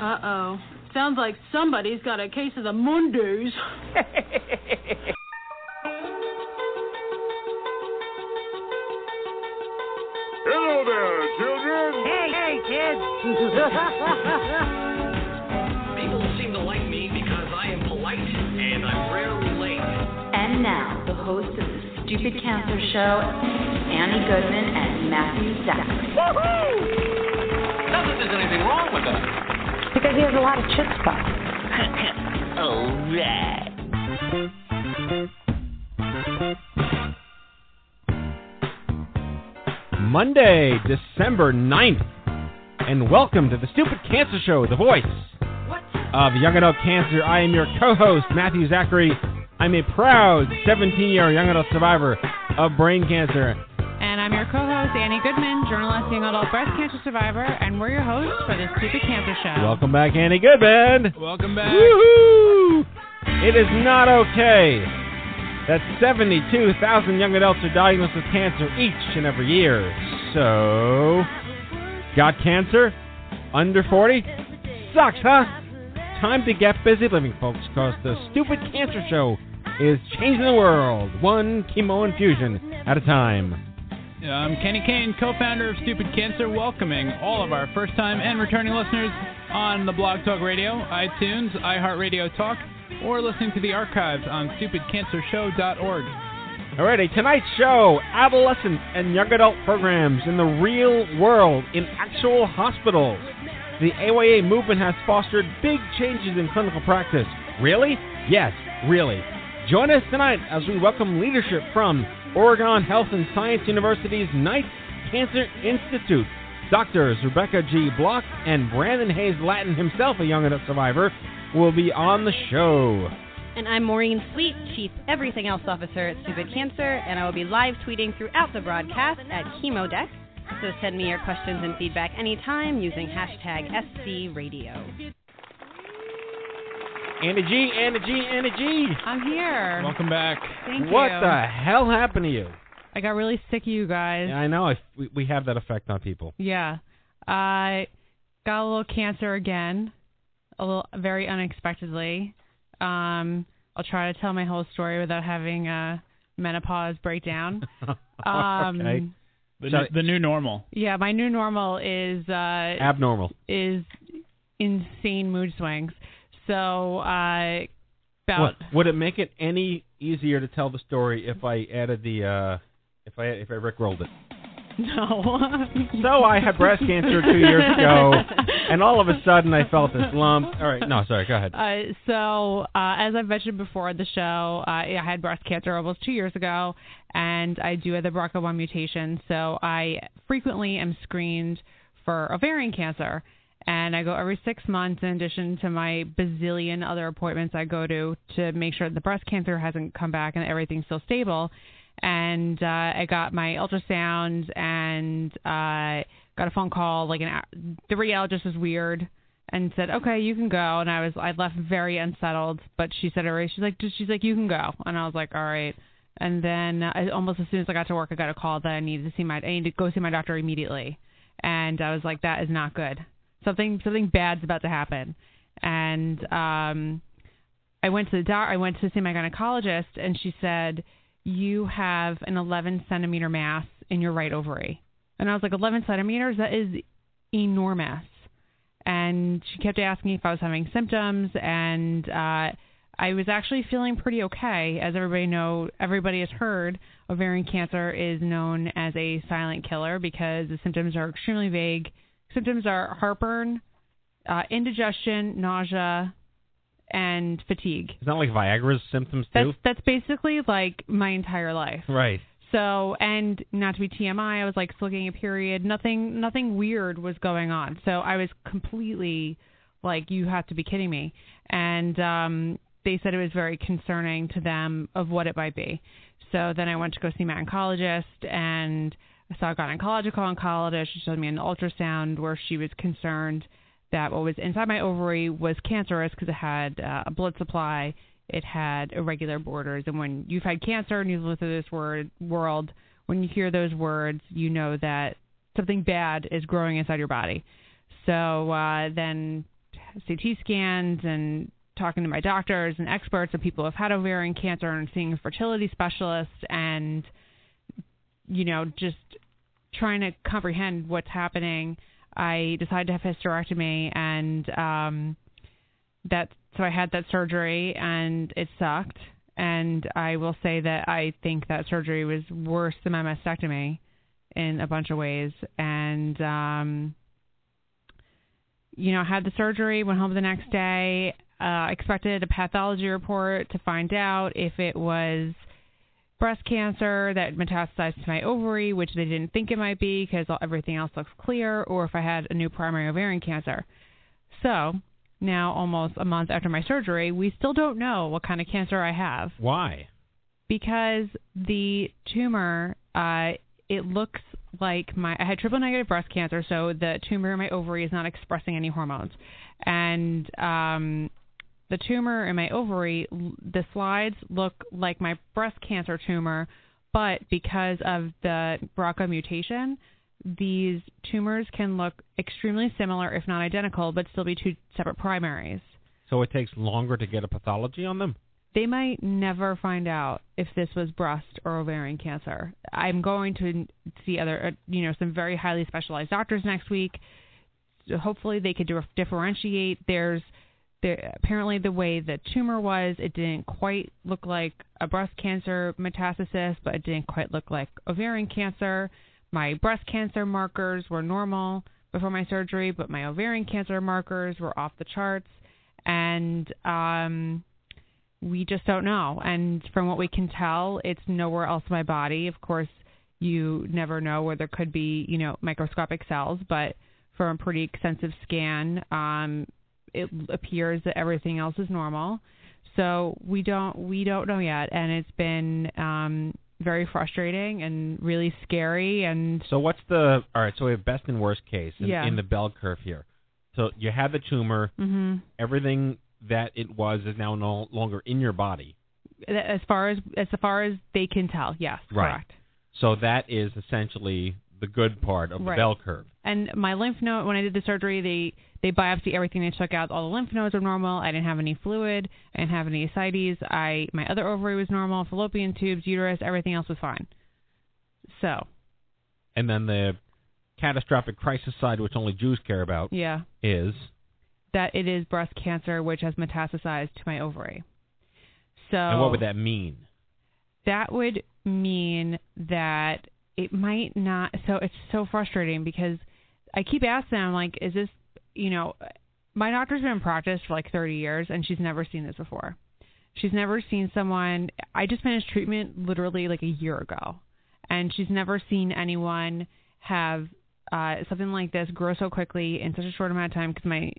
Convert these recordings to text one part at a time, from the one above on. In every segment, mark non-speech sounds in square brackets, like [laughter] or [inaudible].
Uh oh. Sounds like somebody's got a case of the Mondays. [laughs] Hello there. Hey, hey, kids. [laughs] People seem to like me because I am polite and I'm rarely late. And now, the host of the Stupid Cancer Show, Annie Goodman and Matthew Zachary. Not that there's anything wrong with that. Because he has a lot of chutzpah. [laughs] All right. Monday, December 9th. And welcome to the Stupid Cancer Show, the voice of young adult cancer. I am your co host, Matthew Zachary. I'm a proud 17 year young adult survivor of brain cancer. And I'm your co-host, Annie Goodman, journalist, young adult breast cancer survivor, and we're your hosts for the Stupid Cancer Show. Welcome back, Annie Goodman. Welcome back. Woohoo! It is not okay that 72,000 young adults are diagnosed with cancer each and every year. So, got cancer? Under 40? Sucks, huh? Time to get busy living, folks, because the Stupid Cancer Show is changing the world, one chemo infusion at a time. I'm Kenny Kane, co-founder of Stupid Cancer, welcoming all of our first-time and returning listeners on the Blog Talk Radio, iTunes, iHeartRadio Talk, or listening to the archives on stupidcancershow.org. Alrighty, tonight's show adolescent and young adult programs in the real world in actual hospitals. The AYA movement has fostered big changes in clinical practice. Really? Yes, really. Join us tonight as we welcome leadership from Oregon Health and Science University's Knight Cancer Institute. Doctors Rebecca G. Block and Brandon Hayes Lattin, himself a young adult survivor, will be on the show. And I'm Maureen Sweet, Chief Everything Else Officer at Stupid Cancer, and I will be live tweeting throughout the broadcast at ChemoDeck. So send me your questions and feedback anytime using hashtag SCRadio. Anna G, Anna G, Anna G. I'm here. Welcome back. Thank what you. the hell happened to you? I got really sick of you guys. Yeah, I know. I, we, we have that effect on people. Yeah. I got a little cancer again, a little very unexpectedly. Um, I'll try to tell my whole story without having a menopause breakdown. [laughs] Um, okay. The, So- new, the new normal. Yeah, my new normal is uh, Abnormal. is insane mood swings. So uh, about What, would it make it any easier to tell the story if I added the uh if I if I rickrolled it? No. So I had breast cancer two years ago, [laughs] and all of a sudden I felt this lump. All right, no, sorry, go ahead. Uh, so, uh, as I've mentioned before on the show, uh, I had breast cancer almost two years ago, and I do have the BRCA1 mutation. So, I frequently am screened for ovarian cancer, and I go every six months in addition to my bazillion other appointments I go to to make sure that the breast cancer hasn't come back and everything's still stable. And uh, I got my ultrasound and uh, got a phone call. Like an the radiologist was weird and said, "Okay, you can go." And I was I left very unsettled, but she said, "Alright." She's like, "She's like, you can go," and I was like, "All right." And then I, almost as soon as I got to work, I got a call that I needed to see my I needed to go see my doctor immediately, and I was like, "That is not good. Something something bad's about to happen." And um, I went to the doc. I went to see my gynecologist, and she said, "You have an 11 centimeter mass in your right ovary." And I was like, "11 centimeters? That is enormous." And she kept asking if I was having symptoms, and uh, I was actually feeling pretty okay. As everybody know, everybody has heard, ovarian cancer is known as a silent killer because the symptoms are extremely vague symptoms are heartburn, uh, indigestion, nausea, and fatigue. Is that like Viagra's symptoms That's too? that's basically like my entire life. Right. So, and not to be TMI, I was like still getting a period. Nothing, nothing weird was going on. So I was completely like, you have to be kidding me. And um, they said it was very concerning to them of what it might be. So then I went to go see my oncologist, and I saw a gynecological oncologist. She showed me an ultrasound where she was concerned that what was inside my ovary was cancerous because it had uh, a blood supply it had irregular borders. And when you've had cancer and you've lived through this word world, when you hear those words, you know that something bad is growing inside your body. So uh, then CT scans and talking to my doctors and experts and people who have had ovarian cancer and seeing fertility specialist and you know just trying to comprehend what's happening. I decided to have hysterectomy and um that so I had that surgery and it sucked. And I will say that I think that surgery was worse than my mastectomy in a bunch of ways. And um, you know, had the surgery, went home the next day, uh, expected a pathology report to find out if it was breast cancer that metastasized to my ovary, which they didn't think it might be because everything else looks clear, or if I had a new primary ovarian cancer. So now almost a month after my surgery, we still don't know what kind of cancer I have Why? because the tumor uh it looks like my I had triple negative breast cancer, so the tumor in my ovary is not expressing any hormones. And um the tumor in my ovary, the slides look like my breast cancer tumor, but because of the BRCA mutation, these tumors can look extremely similar, if not identical, but still be two separate primaries. So it takes longer to get a pathology on them? They might never find out if this was breast or ovarian cancer. I'm going to see other, uh, you know, some very highly specialized doctors next week. Hopefully, they could differentiate. There's there, apparently the way the tumor was, it didn't quite look like a breast cancer metastasis, but it didn't quite look like ovarian cancer. My breast cancer markers were normal before my surgery, but my ovarian cancer markers were off the charts. And um, we just don't know. And from what we can tell, it's nowhere else in my body. Of course, you never know where there could be, you know, microscopic cells, but from a pretty extensive scan, um, it appears that everything else is normal. So we don't we don't know yet, and it's been um, very frustrating and really scary. And So what's the all right? So we have best and worst case in, Yeah. in the bell curve here. So you had the tumor. Mhm. Everything that it was is now no longer in your body. as far as as far as they can tell, yes, Right. correct. So that is essentially the good part of the Right. bell curve. And my lymph node, when I did the surgery, they they biopsy everything. They took out all the lymph nodes were normal. I didn't have any fluid. I didn't have any ascites. I my other ovary was normal. Fallopian tubes, uterus, everything else was fine. So And then the catastrophic crisis side, which only Jews care about, yeah, is that it is breast cancer which has metastasized to my ovary. So and what would that mean? that would mean that it might not so it's so frustrating because I keep asking them like is this you know my doctor's been in practice for like 30 years and she's never seen this before. She's never seen someone I just finished treatment literally like a year ago and she's never seen anyone have uh something like this grow so quickly in such a short amount of time cuz my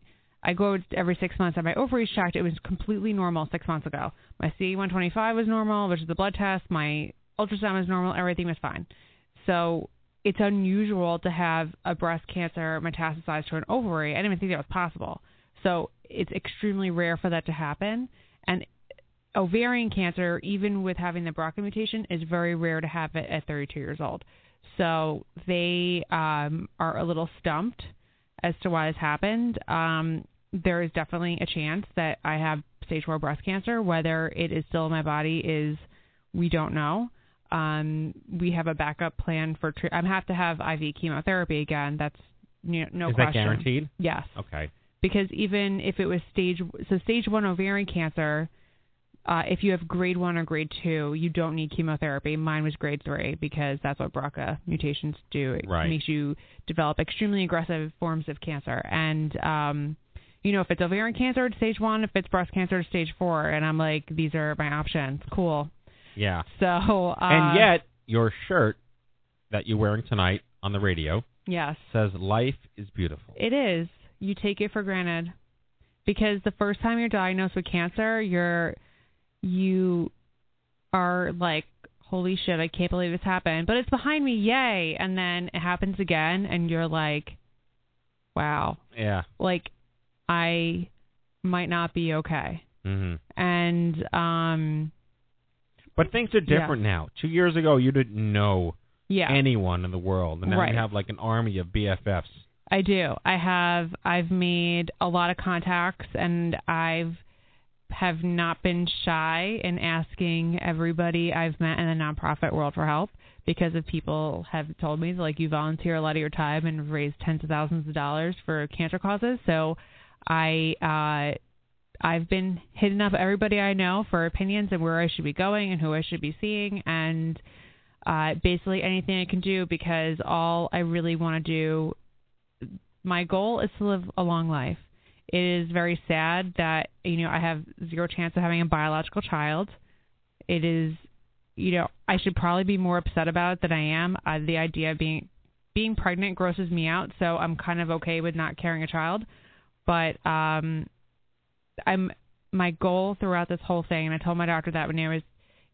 I go every six months. and my ovaries checked. It was completely normal six months ago. My CA125 was normal, which is the blood test. My ultrasound was normal. Everything was fine. So it's unusual to have a breast cancer metastasize to an ovary. I didn't even think that was possible. So it's extremely rare for that to happen. And ovarian cancer, even with having the BRCA mutation, is very rare to have it at 32 years old. So they um, are a little stumped as to why this happened. Um, there is definitely a chance that I have stage four breast cancer. Whether it is still in my body is we don't know. Um, we have a backup plan for. Tre- I have to have IV chemotherapy again. That's you know, no is that question. guaranteed? Yes Okay. because even if it was stage so stage one ovarian cancer, uh, if you have grade one or grade two, you don't need chemotherapy. Mine was grade three because that's what BRCA mutations do. It Right. makes you develop extremely aggressive forms of cancer. And, um, you know, if it's ovarian cancer, it's stage one. If it's breast cancer, it's stage four. And I'm like, these are my options. Cool. Yeah. So, uh, and yet, your shirt that you're wearing tonight on the radio yes, says "Life is beautiful." it is. You take it for granted because the first time you're diagnosed with cancer, you're you are like, holy shit, I can't believe this happened. But it's behind me, yay! And then it happens again, and you're like, wow, Yeah. like I might not be okay. Mm-hmm. And um, But things are Yeah. different now. Two years ago, you didn't know yeah, anyone in the world, and now Right. you have like an army of BFFs. I do. I have I've made a lot of contacts and I've have not been shy in asking everybody I've met in the nonprofit world for help because of people have told me like you volunteer a lot of your time and raise tens of thousands of dollars for cancer causes. So I uh I've been hitting up everybody I know for opinions and where I should be going and who I should be seeing and uh basically anything I can do because all I really want to do my goal is to live a long life. It is very sad that you know I have zero chance of having a biological child. It is, you know, I should probably be more upset about it than I am. Uh, the idea of being being pregnant grosses me out, so I'm kind of okay with not carrying a child. But um, I'm my goal throughout this whole thing, and I told my doctor that when I was,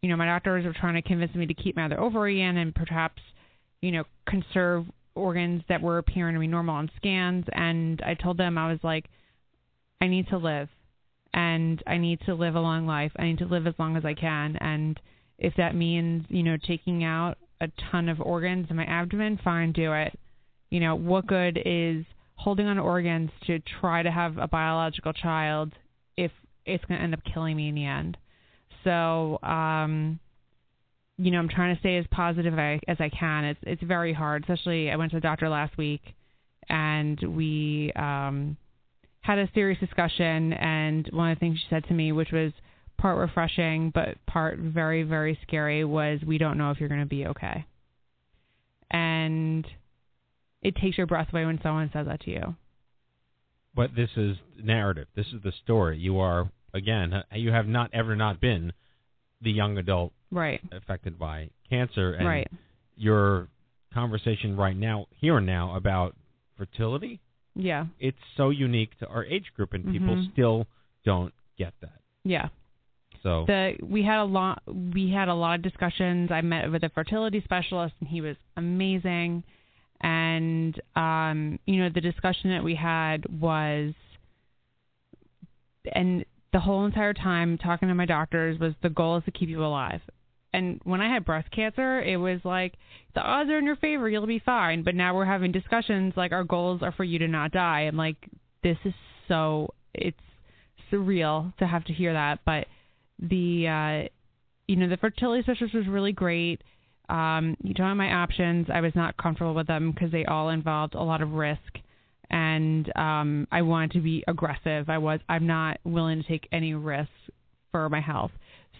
you know, my doctors were trying to convince me to keep my other ovary in and perhaps, you know, conserve organs that were appearing to be normal on scans. And I told them I was like, I need to live, and I need to live a long life. I need to live as long as I can, and if that means, you know, taking out a ton of organs in my abdomen, fine, do it. You know, what good is holding on to organs to try to have a biological child it's going to end up killing me in the end? So, um, you know, I'm trying to stay as positive as I can. It's it's very hard, especially I went to the doctor last week, and we um, had a serious discussion. And one of the things she said to me, which was part refreshing but part very very scary, was we don't know if you're going to be okay. And it takes your breath away when someone says that to you. But this is narrative. This is the story. You are again. You have not ever not been the young adult Right. affected by cancer, and Right. your conversation right now, here and now, about fertility. Yeah. It's so unique to our age group, and people Mhm. still don't get that. Yeah. So the we had a lot we had a lot of discussions. I met with a fertility specialist and he was amazing. And um, you know, the discussion that we had was and the whole entire time talking to my doctors was the goal is to keep you alive. And when I had breast cancer, it was like the odds are in your favor, you'll be fine. But now we're having discussions like our goals are for you to not die. I'm like, this is so it's surreal to have to hear that. But the uh you know the fertility specialist was really great um you have my options. I was not comfortable with them because they all involved a lot of risk. And um i wanted to be aggressive. I was i'm not willing to take any risks for my health.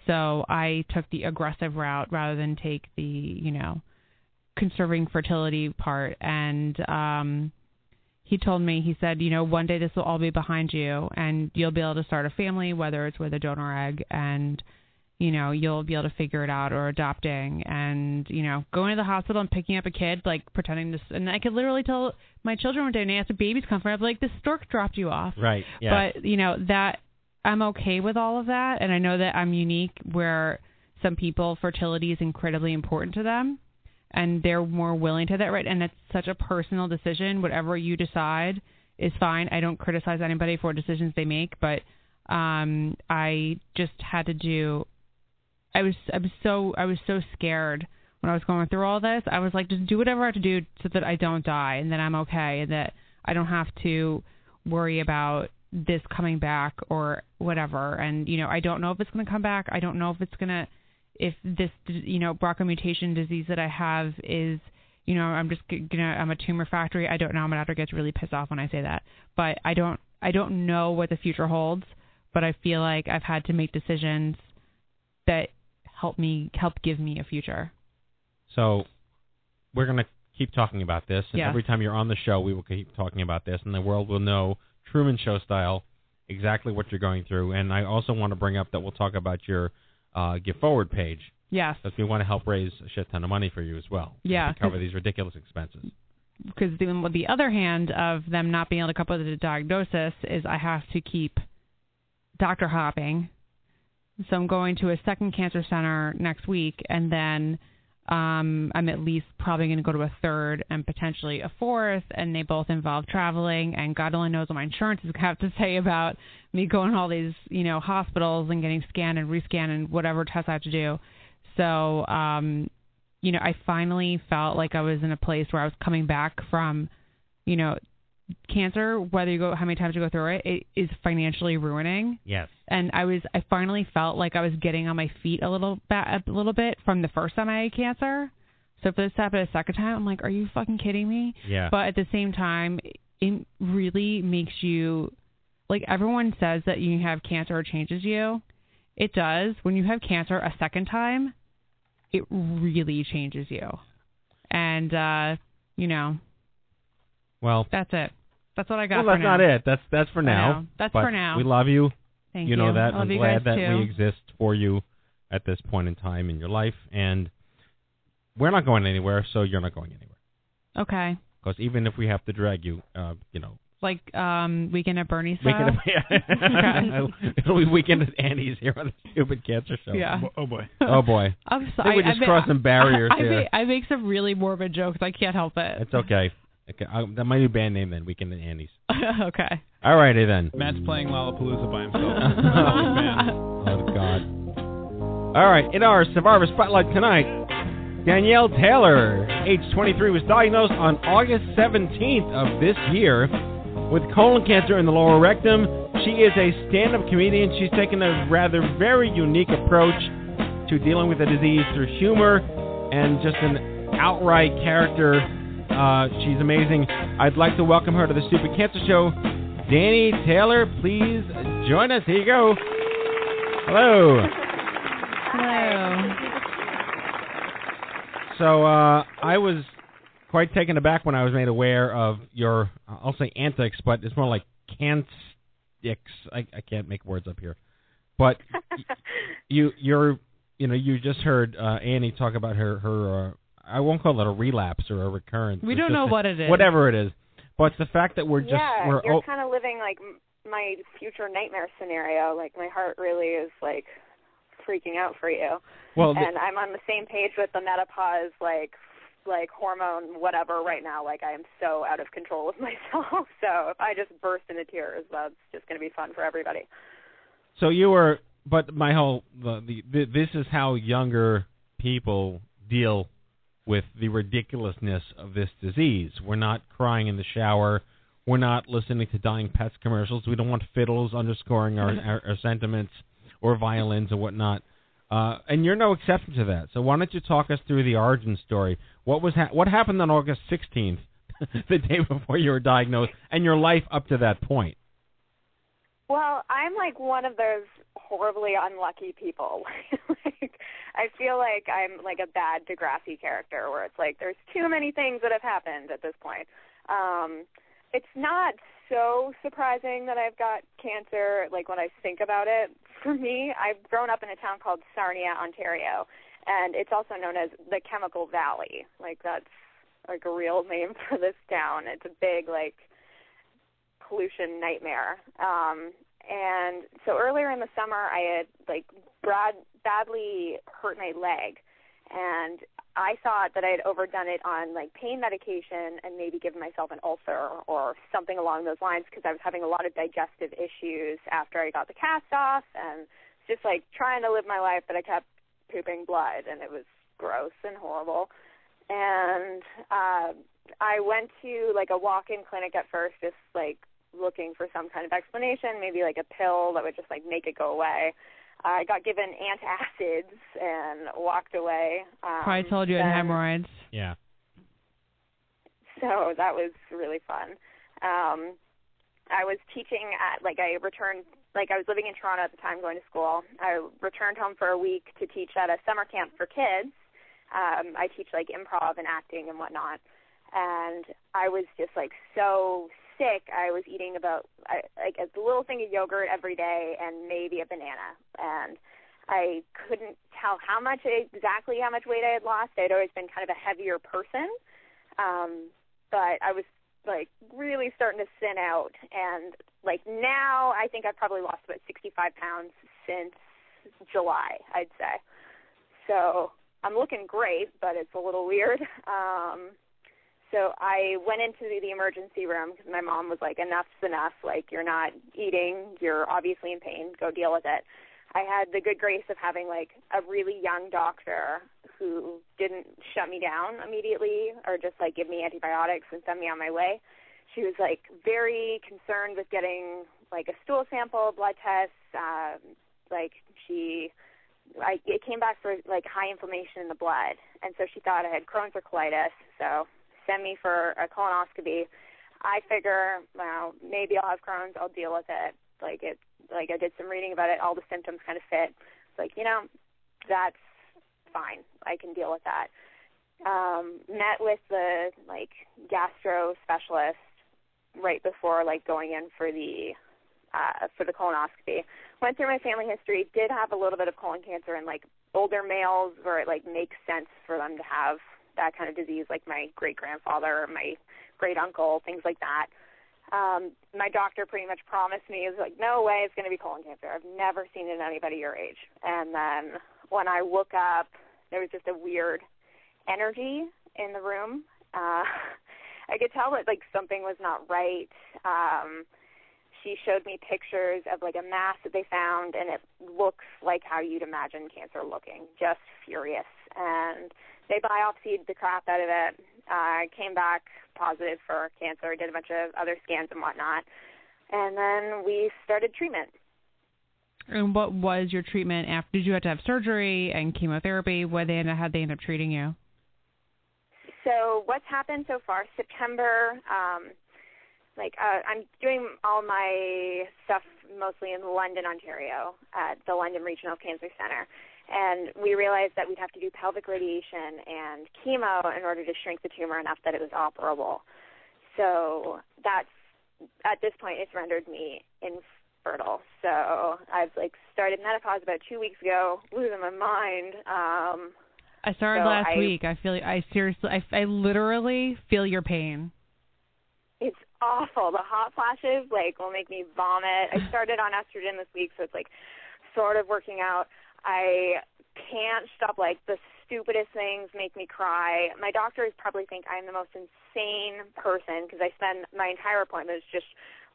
So i took the aggressive route rather than take the you know conserving fertility part. And um he told me he said you know one day this will all be behind you and you'll be able to start a family whether it's with a donor egg and you know you'll be able to figure it out or adopting and you know going to the hospital and picking up a kid like pretending this and i could literally tell my children one day asked if babies come from i'd be like this stork dropped you off. Right, yeah. but you know that i'm okay with all of that and i know that i'm unique where some people fertility is incredibly important to them and they're more willing to that right? And it's such a personal decision whatever you decide is fine. I don't criticize anybody for decisions they make but um i just had to do i was i was so i was so scared when i was going through all this i was like just do whatever i have to do so that i don't die and that i'm okay and that i don't have to worry about this coming back or whatever and you know i don't know if it's going to come back i don't know if it's going to if this you know BRCA mutation disease that I have is you know I'm just gonna I'm a tumor factory. I don't know. My doctor gets really pissed off when I say that, but I don't I don't know what the future holds. But I feel like I've had to make decisions that help me help give me a future. So we're going to keep talking about this. And Yeah. every time you're on the show, we will keep talking about this, and the world will know Truman Show style exactly what you're going through. And I also want to bring up that we'll talk about your uh, Give Forward page Yes, because we want to help raise a shit ton of money for you as well. Yeah, To cover these ridiculous expenses. because the, the other hand of them not being able to come up with a diagnosis is I have to keep doctor hopping. So I'm going to a second cancer center next week, and then um, I'm at least probably going to go to a third and potentially a fourth, and they both involve traveling. And God only knows what my insurance is going [laughs] to have to say about me going to all these, you know, hospitals and getting scanned and rescanned and whatever tests I have to do. So, um, you know, I finally felt like I was in a place where I was coming back from, you know, cancer. Whether you go, how many times you go through it, it is financially ruining Yes. and I was I finally felt like I was getting on my feet a little ba- a little bit from the first time I had cancer. So for this happened a second time, I'm like, are you fucking kidding me? Yeah. But at the same time, it really makes you like everyone says that you have cancer it changes you. It does. When you have cancer a second time, it really changes you. And uh, you know, Well, that's it. That's what I got well, for that's now. not it. That's that's for now. That's But for now. We love you. Thank you You know that. I love I'm you glad guys that too. we exist for you at this point in time in your life, and we're not going anywhere, so you're not going anywhere. Okay. Because even if we have to drag you, uh, you know, Like um weekend at Bernie's weekend, style. [laughs] [laughs] it'll be weekend at Annie's here on the Stupid Cancer Show. Yeah. Oh boy. [laughs] Oh boy. I'm I sorry. think we just ma- crossed some barriers I, I, here. Make, I make some really morbid jokes. I can't help it. It's okay. Okay I, that might be band name then. Weekend at Annie's. [laughs] okay. All righty then. Matt's playing Lollapalooza by himself. [laughs] Oh God. All right, in our Survivor Spotlight tonight, Danielle Taylor, age 23, was diagnosed on August 17th of this year with colon cancer in the lower rectum. She is a stand-up comedian. She's taken a rather very unique approach to dealing with the disease through humor and just an outright character. Uh, she's amazing. I'd like to welcome her to the Stupid Cancer Show. Danny Taylor, please join us. Here you go. Hello. Hello. So uh, I was quite taken aback when I was made aware of your, I'll say antics, but it's more like cantics. I, I can't make words up here. But [laughs] you, you're, you know, you just heard uh, Annie talk about her, her. Uh, I won't call it a relapse or a recurrence. We It's don't know a- what it is. Whatever it is, but the fact that we're just yeah, we're you're oh, kind of living like my future nightmare scenario. Like my heart really is like freaking out for you. well. the- and I'm on the same page with the menopause like like hormone whatever right now. Like I am so out of control with [laughs] myself. So if I just burst into tears, that's just going to be fun for everybody. So you were, but my whole the, the, the this is how younger people deal with the ridiculousness of this disease. We're not crying in the shower. We're not listening to dying pets commercials. We don't want fiddles underscoring our, our, our sentiments or violins and whatnot. Uh, and you're no exception to that. So why don't you talk us through the origin story? What was ha- what happened on August 16th, [laughs] the day before you were diagnosed, and your life up to that point? Well, I'm like one of those horribly unlucky people. [laughs] like I feel like I'm like a bad Degrassi character where it's like there's too many things that have happened at this point. Um it's not so surprising that I've got cancer like when I think about it. For me, I've grown up in a town called Sarnia, Ontario, and it's also known as the Chemical Valley. Like that's like a real name [laughs] for this town. It's a big like pollution nightmare. Um, and so earlier in the summer, I had like broad, badly hurt my leg, and I thought that I had overdone it on like pain medication and maybe given myself an ulcer or something along those lines because I was having a lot of digestive issues after I got the cast off and just like trying to live my life, but I kept pooping blood and it was gross and horrible. And uh, I went to like a walk-in clinic at first, just like looking for some kind of explanation, maybe like a pill that would just like make it go away. I got given antacids and walked away. Um, Probably told you had hemorrhoids. Yeah. so that was really fun. Um, I was teaching at like I returned like I was living in Toronto at the time going to school. I returned home for a week to teach at a summer camp for kids. Um, I teach like improv and acting and whatnot. And I was just like so sick. I was eating about I, like a little thing of yogurt every day and maybe a banana. And I couldn't tell how much exactly how much weight I had lost. I'd always been kind of a heavier person. Um, but I was like really starting to thin out and like now I think I've probably lost about 65 pounds since July, I'd say. So I'm looking great, but it's a little weird. [laughs] Um, so I went into the, emergency room because my mom was like, "Enough's enough. Like you're not eating. You're obviously in pain. Go deal with it." I had the good grace of having like a really young doctor who didn't shut me down immediately or just like give me antibiotics and send me on my way. She was like very concerned with getting like a stool sample, blood tests. Um, like she, I it came back for like high inflammation in the blood, and so she thought I had Crohn's or colitis. So send me for a colonoscopy. I figure, well, maybe I'll have Crohn's. I'll deal with it. Like it like I did some reading about it, all the symptoms kind of fit. It's like, you know, that's fine. I can deal with that. Um, met with the like gastro specialist right before like going in for the uh for the colonoscopy. Went through my family history, did have a little bit of colon cancer in like older males where it like makes sense for them to have that kind of disease like my great grandfather, my great uncle, things like that um, my doctor pretty much promised me, is like, no way it's going to be colon cancer. I've never seen it in anybody your age. And then when I woke up, there was just a weird energy in the room. Uh, [laughs] I could tell that like something was not right. Um, she showed me pictures of like a mass that they found, and it looks like how you'd imagine cancer looking, just furious. And they biopsied the crap out of it. Uh, came back positive for cancer, did a bunch of other scans and whatnot, and then we started treatment. And what was your treatment after? Did you have to have surgery and chemotherapy? What they how they end up treating you? So what's happened so far? September, um, like uh, I'm doing all my stuff mostly in London, Ontario, at the London Regional Cancer Center and we realized that we'd have to do pelvic radiation and chemo in order to shrink the tumor enough that it was operable. So that's at this point it's rendered me infertile. So I've like started menopause about two weeks ago, losing my mind. Um I started so last I, week. I feel I seriously I, I literally feel your pain. It's awful. The hot flashes like will make me vomit. I started on estrogen this week, so it's like sort of working out. I can't stop like the stupidest things make me cry. My doctors probably think I'm the most insane person because I spend my entire appointments just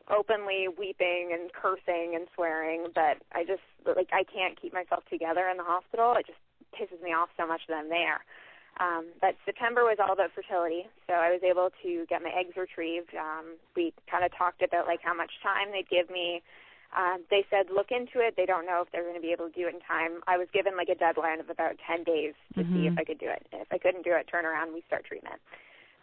openly weeping and cursing and swearing, but I just like I can't keep myself together in the hospital. It just pisses me off so much that I'm there. Um, but September was all about fertility, so I was able to get my eggs retrieved. Um, we kind of talked about like how much time they'd give me um, they said look into it. They don't know if they're going to be able to do it in time. I was given like a deadline of about 10 days to mm-hmm. see if I could do it. If I couldn't do it, turn around, we start treatment.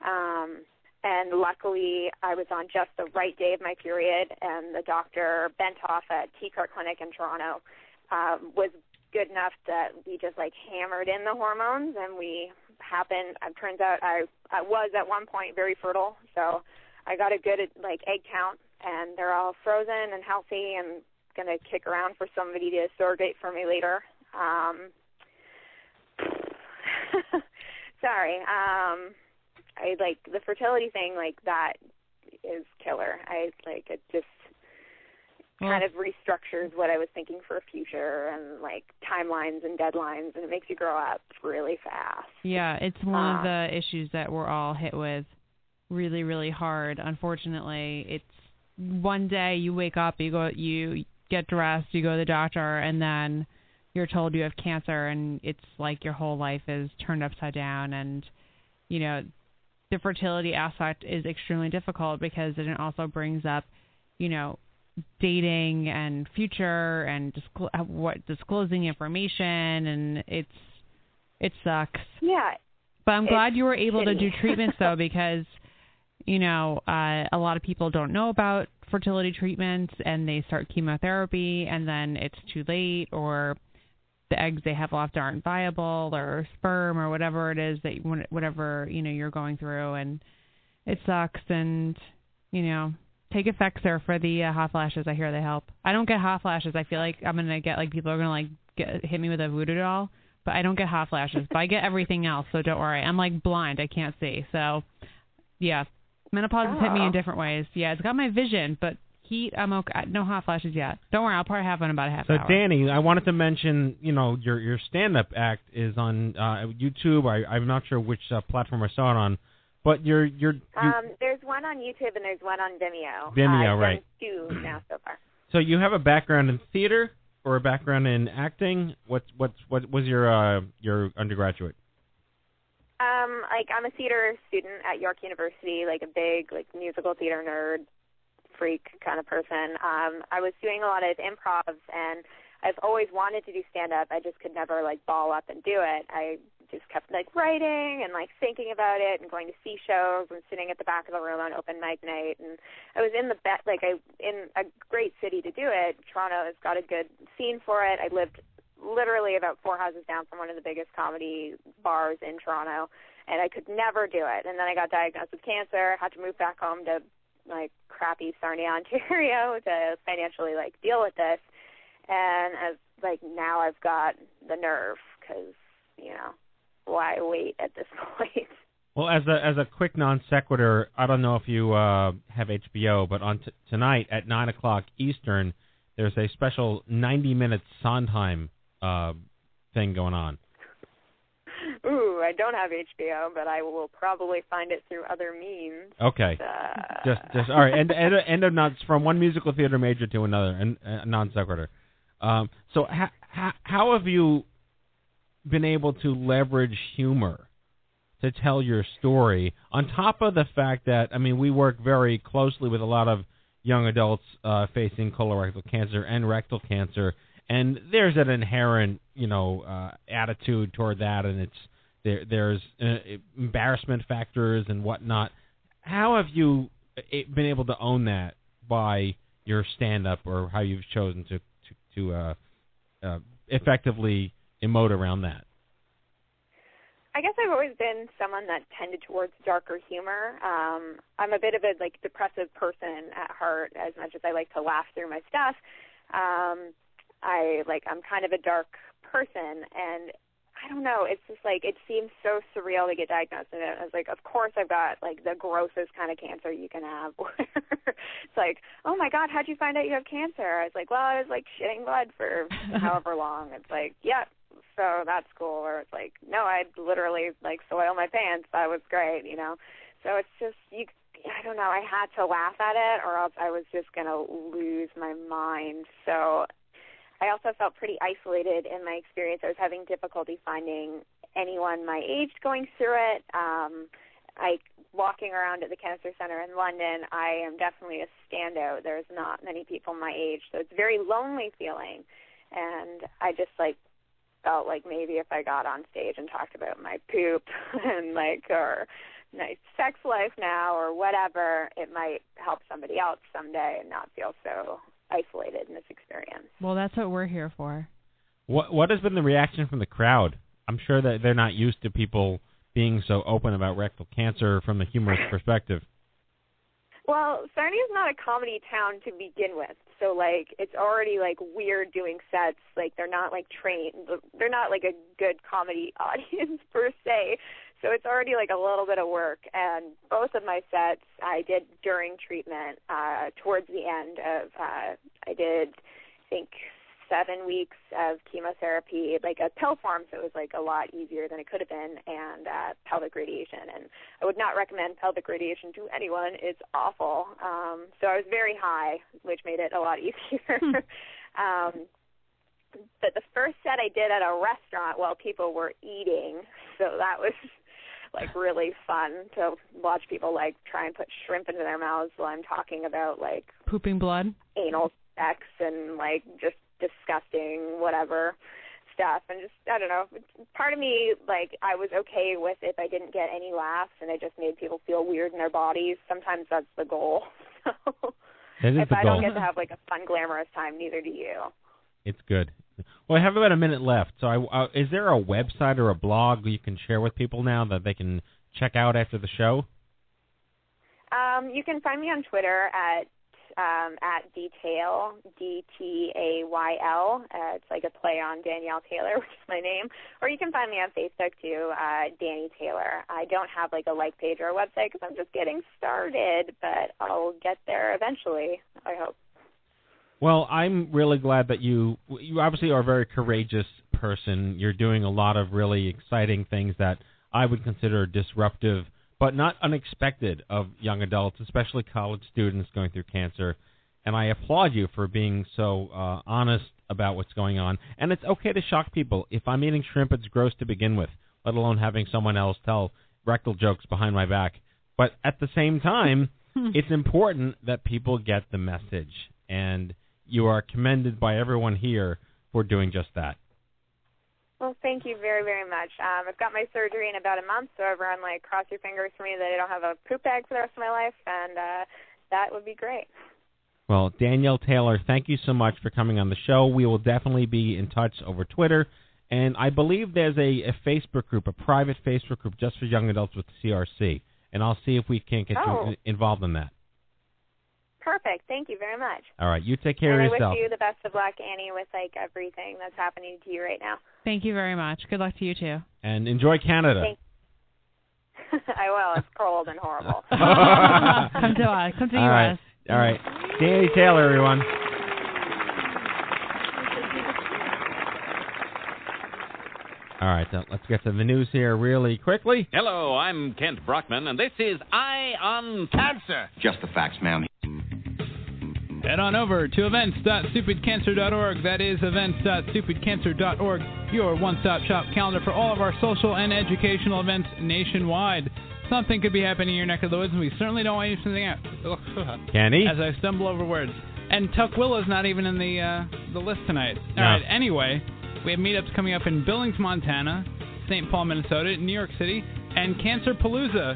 Um, and luckily, I was on just the right day of my period, and the doctor Bentov at T TCART Clinic in Toronto um, was good enough that we just like hammered in the hormones, and we happened. It turns out I I was at one point very fertile, so I got a good like egg count and they're all frozen and healthy and going to kick around for somebody to surrogate for me later. Um, [laughs] sorry. Um, I like the fertility thing. Like that is killer. I like it just well, kind of restructures what I was thinking for a future and like timelines and deadlines, and it makes you grow up really fast. Yeah, it's one uh, of the issues that we're all hit with really, really hard. Unfortunately, it's one day you wake up, you go, you get dressed, you go to the doctor, and then you're told you have cancer, and it's like your whole life is turned upside down. And you know, the fertility aspect is extremely difficult because it also brings up, you know, dating and future and disclo- what disclosing information, and it's it sucks. Yeah. But I'm glad you were able shitty. to do treatments though [laughs] because you know, uh, a lot of people don't know about fertility treatments and they start chemotherapy and then it's too late or the eggs they have left aren't viable or sperm or whatever it is that you, whatever you know you're going through and it sucks and you know take Effexor for the uh, hot flashes. I hear they help. I don't get hot flashes. I feel like I'm gonna get like people are gonna like get hit me with a voodoo doll, but I don't get hot flashes. but I get everything else, so don't worry. I'm like blind. I can't see. So yeah, menopause has hit me in different ways. Yeah, it's got my vision, but heat, I'm okay. No hot flashes yet. Don't worry, I'll probably have one in about a half So hour. So, Danny, I wanted to mention, you know, your your stand-up act is on uh, YouTube. I, I'm not sure which uh, platform I saw it on, but you're you're you, Um, there's one on YouTube and there's one on Vimeo. Vimeo, uh, right. Two now so far. [clears throat] so you have a background in theater or a background in acting. What what what was your uh, your undergraduate? Um, like I'm a theater student at York University, like a big like musical theater nerd, freak kind of person. Um, I was doing a lot of improvs, and I've always wanted to do stand up. I just could never like ball up and do it. I just kept like writing and like thinking about it and going to see shows and sitting at the back of the room on open mic night and I was in the bet like I in a great city to do it. Toronto has got a good scene for it. I lived literally about four houses down from one of the biggest comedy bars in Toronto and I could never do it. And then I got diagnosed with cancer, had to move back home to like crappy Sarnia, [laughs] Ontario to financially like deal with this. And as like now I've got the nerve cuz you know, why wait at this [laughs] point? Well, as a as a quick non sequitur, I don't know if you uh, have HBO, but on t- tonight at nine o'clock Eastern, there's a special ninety minute Sondheim uh, thing going on. Ooh, I don't have HBO, but I will probably find it through other means. Okay. Uh, Just just all right. End, end of nuts from one musical theater major to another, and uh, non sequitur. Um, so ha- ha- how have you been able to leverage humor to tell your story on top of the fact that I mean we work very closely with a lot of young adults uh, facing colorectal cancer and rectal cancer and there's an inherent you know uh, attitude toward that and it's there there's uh, embarrassment factors and whatnot how have you uh, been able to own that by your stand up or how you've chosen to to, to uh, uh, effectively emote around that I guess I've always been someone that tended towards darker humor. Um, I'm a bit of a like depressive person at heart, as much as I like to laugh through my stuff. Um, I like I'm kind of a dark person, and I don't know. It's just like it seems so surreal to get diagnosed, with it I was like, of course I've got like the grossest kind of cancer you can have. [laughs] it's like, oh my god, how'd you find out you have cancer? I was like, well, I was like shitting blood for [laughs] however long. It's like, yeah, so that's cool. Or it's like, no, I'd literally like soil my pants. That was great, you know. So it's just you. I don't know. I had to laugh at it, or else I was just gonna lose my mind. So I also felt pretty isolated in my experience. I was having difficulty finding anyone my age going through it. Um, I walking around at the cancer center in London. I am definitely a standout. There's not many people my age, so it's very lonely feeling. And I just like felt like maybe if I got on stage and talked about my poop [laughs] and like or my sex life now or whatever, it might help somebody else someday and not feel so isolated in this experience. Well, that's what we're here for. What what has been the reaction from the crowd? I'm sure that they're not used to people being so open about rectal cancer from a humorous perspective. Well, Sarnia is not a comedy town to begin with, so like it's already like weird doing sets. Like they're not like trained. They're not like a good comedy [laughs] audience per se. So it's already like a little bit of work. And both of my sets I did during treatment. Uh, towards the end of uh, I did, I think seven weeks of chemotherapy, like a pill form, so it was like a lot easier than it could have been, and uh, pelvic radiation. And I would not recommend pelvic radiation to anyone. It's awful. Um, so I was very high, which made it a lot [laughs] easier. um, but the first set I did at a restaurant while people were eating, so that was like really fun to watch people like try and put shrimp into their mouths while I'm talking about like Pooping blood. anal sex and like just disgusting whatever stuff and just I don't know part of me like I was okay with if I didn't get any laughs and I just made people feel weird in their bodies sometimes that's the goal so [laughs] That is if the I goal. don't get to have like a fun, glamorous time, neither do you. It's good. Well, I have about a minute left. So, I, uh, is there a website or a blog you can share with people now that they can check out after the show? Um, you can find me on Twitter at um, at detail d t a y l. Uh, it's like a play on Danielle Taylor, [laughs] which is my name. Or you can find me on Facebook too, uh, Danny Taylor. I don't have like a like page or a website because I'm just getting started, but I'll get there eventually. I hope. Well, I'm really glad that you you obviously are a very courageous person. You're doing a lot of really exciting things that I would consider disruptive but not unexpected of young adults, especially college students going through cancer. And I applaud you for being so uh, honest about what's going on. And it's okay to shock people. If I'm eating shrimp, it's gross to begin with, let alone having someone else tell rectal jokes behind my back. But at the same time, it's important that people get the message. And you are commended by everyone here for doing just that. Well, thank you very, very much. Um, I've got my surgery in about a month, so everyone like cross your fingers for me that I don't have a poop bag for the rest of my life, and uh, that would be great. Well, Danielle Taylor, thank you so much for coming on the show. We will definitely be in touch over Twitter. And I believe there's a, a Facebook group, a private Facebook group just for young adults with CRC. And I'll see if we can't get Oh. you involved in that. Perfect. Thank you very much. All right, you take care and of I wish you the best of luck, Annie, with like everything that's happening to you right now. Thank you very much. Good luck to you too. And enjoy Canada. Thank- [laughs] I will. It's cold and horrible. [laughs] come to us. Come to All right. us. All right. Danny Taylor, everyone. All right, so let's get to the news here really quickly. Hello, I'm Kent Brockman, and this is Eye on Cancer. Just the facts, ma'am. Head on over to events.stupidcancer.org. That is events.stupidcancer.org, your one stop shop calendar for all of our social and educational events nationwide. Something could be happening in your neck of the woods, and we certainly don't want you to out. Kenny? As I stumble over words. And Tuckwillow's not even in the uh, the list tonight. No. All right, anyway, we have meetups coming up in Billings, Montana, St. Paul, Minnesota, New York City, and Cancer Palooza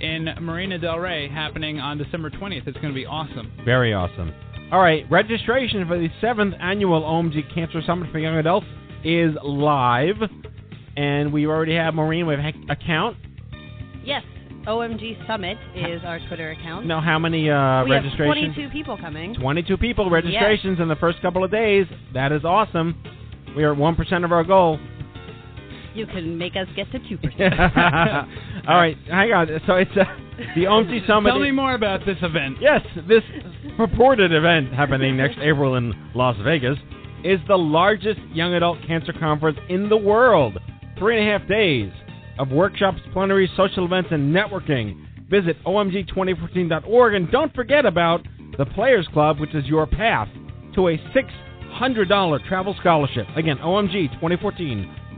in Marina Del Rey happening on December 20th. It's going to be awesome. Very awesome. All right, registration for the seventh annual OMG Cancer Summit for Young Adults is live, and we already have Maureen with an account. Yes, OMG Summit is our Twitter account. Know how many uh, we have registrations? 22 people coming. 22 people registrations in the first couple of days. That is awesome. We are at one percent of our goal. You can make us get to 2%. [laughs] All right, hang on. So it's uh, the OMG [laughs] Summit. Tell me more about this event. Yes, this purported event happening next April in Las Vegas is the largest young adult cancer conference in the world. Three and a half days of workshops, plenaries, social events, and networking. Visit omg2014.org and don't forget about the Players Club, which is your path to a $600 travel scholarship. Again,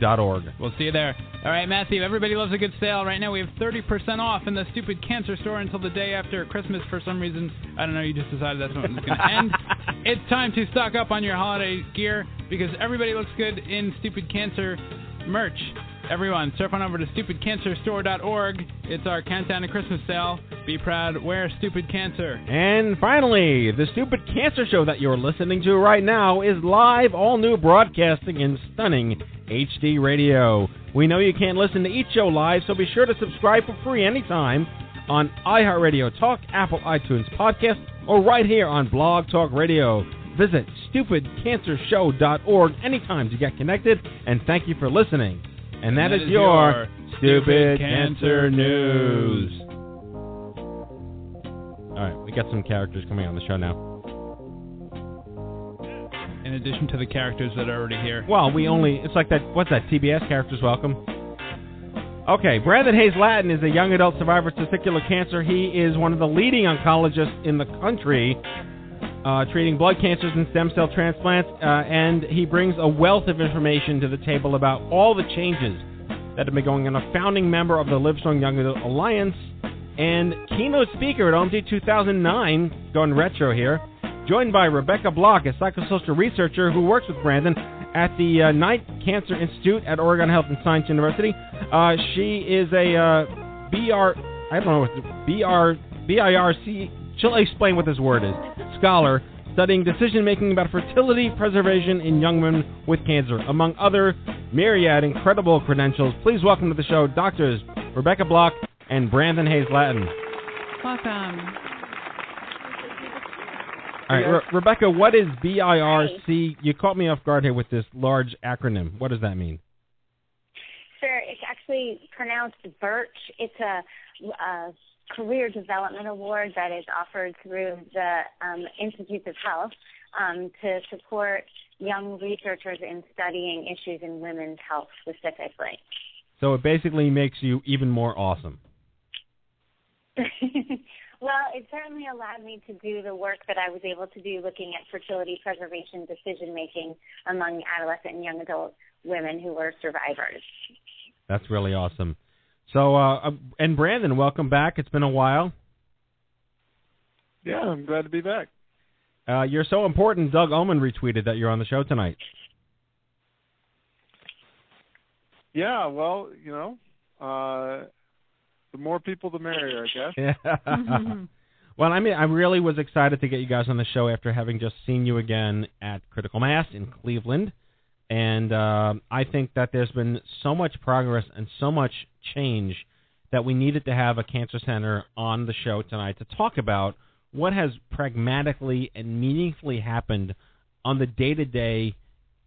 omg2014.org. We'll see you there. All right, Matthew, everybody loves a good sale. Right now we have 30% off in the stupid cancer store until the day after Christmas for some reason. I don't know, you just decided that's when it's going [laughs] to end. It's time to stock up on your holiday gear because everybody looks good in stupid cancer merch. Everyone, surf on over to stupidcancerstore.org. It's our countdown to Christmas sale. Be proud, wear stupid cancer. And finally, the Stupid Cancer Show that you're listening to right now is live, all new broadcasting in stunning HD radio. We know you can't listen to each show live, so be sure to subscribe for free anytime on iHeartRadio Talk, Apple iTunes Podcast, or right here on Blog Talk Radio. Visit stupidcancershow.org anytime to get connected, and thank you for listening. And that And is, your Stupid Cancer News. All right, we got some characters coming on the show now. In addition to the characters that are already here. Well, we only, it's like that, what's that, TBS Characters Welcome? Okay, Brandon Hayes Lattin is a young adult survivor of testicular cancer. He is one of the leading oncologists in the country uh, treating blood cancers and stem cell transplants, uh, and he brings a wealth of information to the table about all the changes that have been going on. A founding member of the Livestrong Young Adult Alliance and keynote speaker at OMG 2009, going retro here, joined by Rebecca Block, a psychosocial researcher who works with Brandon at the uh, Knight Cancer Institute at Oregon Health and Science University. Uh, she is a uh, BR, I don't know what BR, BIRC She'll explain what this word is. Scholar, studying decision making about fertility preservation in young women with cancer, among other myriad incredible credentials. Please welcome to the show doctors Rebecca Block and Brandon Hayes Lattin. Welcome. All right, Re- Rebecca, what is BIRC? You caught me off guard here with this large acronym. What does that mean? Sure, it's actually pronounced Birch. It's a, a career development award that is offered through the um, Institutes of Health um, to support young researchers in studying issues in women's health specifically. So it basically makes you even more awesome. [laughs] well, it certainly allowed me to do the work that I was able to do looking at fertility preservation decision making among adolescent and young adult women who were survivors. That's really awesome. So, uh, and Brandon, welcome back. It's been a while. Yeah, I'm glad to be back. Uh, you're so important. Doug Ulman retweeted that you're on the show tonight. Yeah, well, you know, uh, the more people, the merrier, I guess. Yeah. [laughs] well, I mean, I really was excited to get you guys on the show after having just seen you again at Critical Mass in Cleveland, and uh, I think that there's been so much progress and so much change that we needed to have a cancer center on the show tonight to talk about what has pragmatically and meaningfully happened on the day to day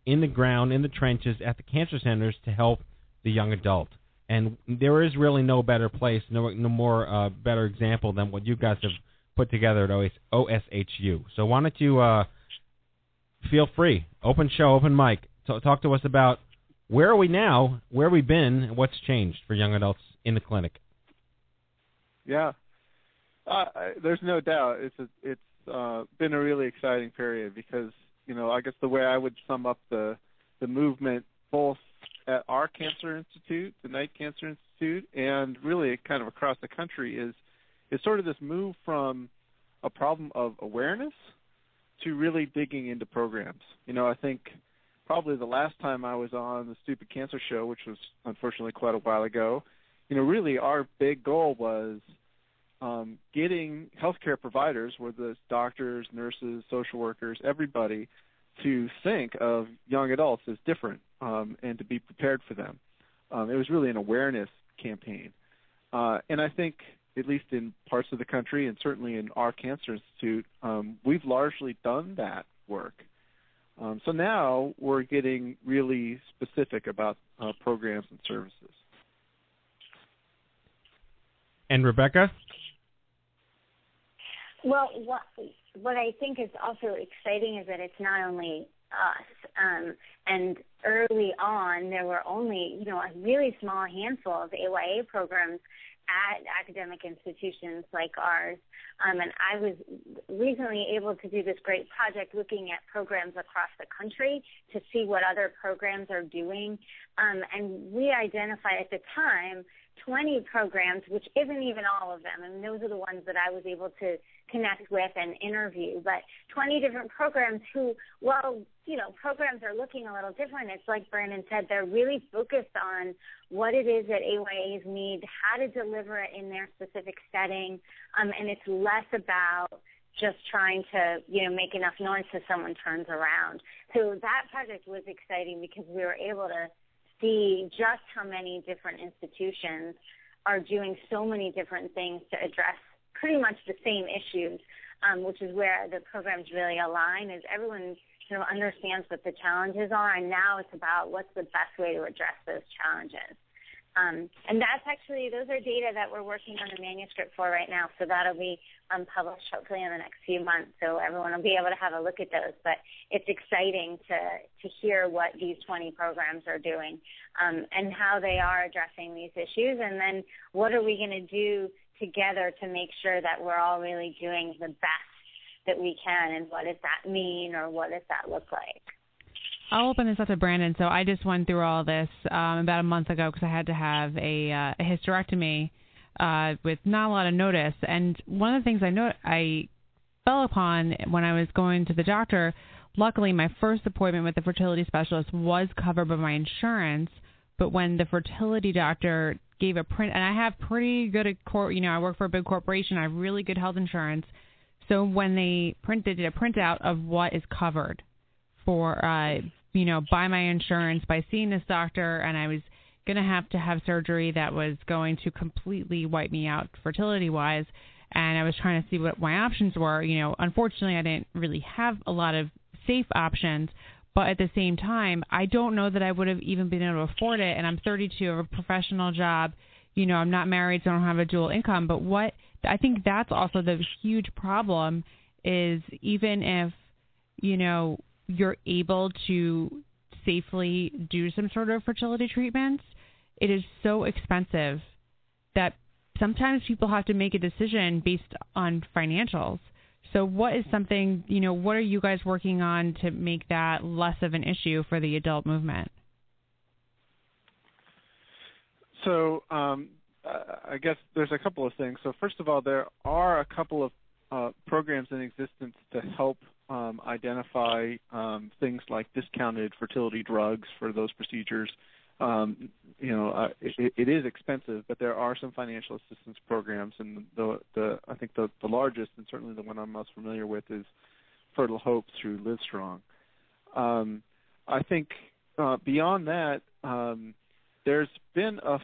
in the ground, in the trenches, at the cancer centers to help the young adult. And there is really no better place, no, no more uh, better example than what you guys have put together at OS, OSHU. So why don't you uh, feel free, open show, open mic, t- talk to us about where are we now, where we've been, and what's changed for young adults in the clinic. Yeah, uh, there's no doubt it's a, it's uh, been a really exciting period because you know I guess the way I would sum up the the movement both at our cancer institute, the Knight Cancer Institute, and really kind of across the country is is sort of this move from a problem of awareness to really digging into programs. You know, I think probably the last time I was on the Stupid Cancer Show, which was unfortunately quite a while ago, you know, really our big goal was um, getting healthcare providers, whether it's doctors, nurses, social workers, everybody, to think of young adults as different um, and to be prepared for them. Um, it was really an awareness campaign. Uh, and I think, at least in parts of the country and certainly in our cancer institute, um, we've largely done that work. Um, so now we're getting really specific about uh, programs and services. And Rebecca? Well, what what I think is also exciting is that it's not only us. Um, and early on, there were only you know a really small handful of AYA programs at academic institutions like ours. Um, and I was recently able to do this great project looking at programs across the country to see what other programs are doing. Um, and we identified at the time 20 programs, which isn't even all of them. And those are the ones that I was able to connect with and interview. But 20 different programs who, well, you know, programs are looking a little different. It's like Brandon said, they're really focused on what it is that AYAs need, how to deliver it in their specific setting, um, and it's less about just trying to, you know, make enough noise so someone turns around. So that project was exciting because we were able to see just how many different institutions are doing so many different things to address pretty much the same issues, um, which is where the programs really align. Is everyone you of understands what the challenges are, and now it's about what's the best way to address those challenges. Um, and that's actually those are data that we're working on a manuscript for right now. So that'll be um, published hopefully in the next few months. So everyone will be able to have a look at those. But it's exciting to to hear what these 20 programs are doing um, and how they are addressing these issues. And then what are we going to do together to make sure that we're all really doing the best that we can? And what does that mean, or what does that look like? I'll open this up to Brandon. So I just went through all this um, about a month ago because I had to have a, uh, a hysterectomy uh, with not a lot of notice. And one of the things I know I fell upon when I was going to the doctor, luckily my first appointment with the fertility specialist was covered by my insurance. But when the fertility doctor gave a print, and I have pretty good, you know, I work for a big corporation, I have really good health insurance. So when they printed a printout of what is covered for, uh, you know, by my insurance, by seeing this doctor, and I was going to have to have surgery that was going to completely wipe me out fertility wise. And I was trying to see what my options were. You know, unfortunately, I didn't really have a lot of safe options. But at the same time, I don't know that I would have even been able to afford it. And I'm 32, I have a professional job. You know, I'm not married, so I don't have a dual income. But what I think that's also the huge problem is even if, you know, you're able to safely do some sort of fertility treatments, it is so expensive that sometimes people have to make a decision based on financials. So, what is something, you know, what are you guys working on to make that less of an issue for the adult movement? So, um, I guess there's a couple of things. So, first of all, there are a couple of uh, programs in existence to help um, identify um, things like discounted fertility drugs for those procedures um, you know, uh, it, it is expensive, but there are some financial assistance programs, and the the I think the the largest and certainly the one I'm most familiar with is Fertile Hope through Livestrong. Um, I think uh, beyond that, um, there's been a,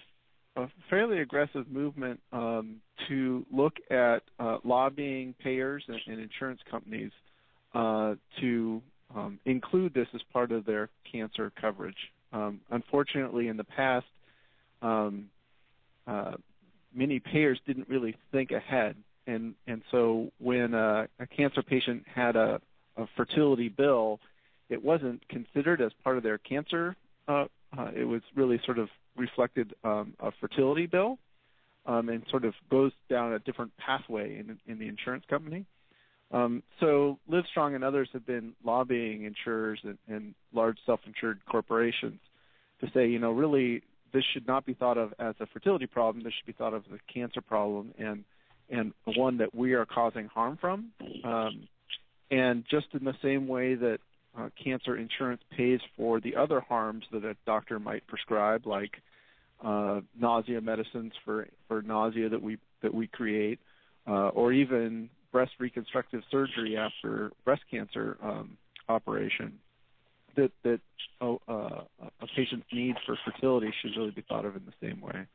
a fairly aggressive movement um, to look at uh, lobbying payers and, and insurance companies uh, to um, include this as part of their cancer coverage. Um, unfortunately, in the past, um, uh, many payers didn't really think ahead, and and so when a, a cancer patient had a, a fertility bill, it wasn't considered as part of their cancer. Uh, uh, it was really sort of reflected um, a fertility bill, um, and sort of goes down a different pathway in, in the insurance company. Um, so Livestrong and others have been lobbying insurers and, and large self-insured corporations to say, you know, really this should not be thought of as a fertility problem. This should be thought of as a cancer problem and and one that we are causing harm from. Um, and just in the same way that uh, cancer insurance pays for the other harms that a doctor might prescribe, like uh, nausea medicines for for nausea that we that we create, uh, or even breast reconstructive surgery after breast cancer um, operation that that oh, uh, a patient's need for fertility should really be thought of in the same way.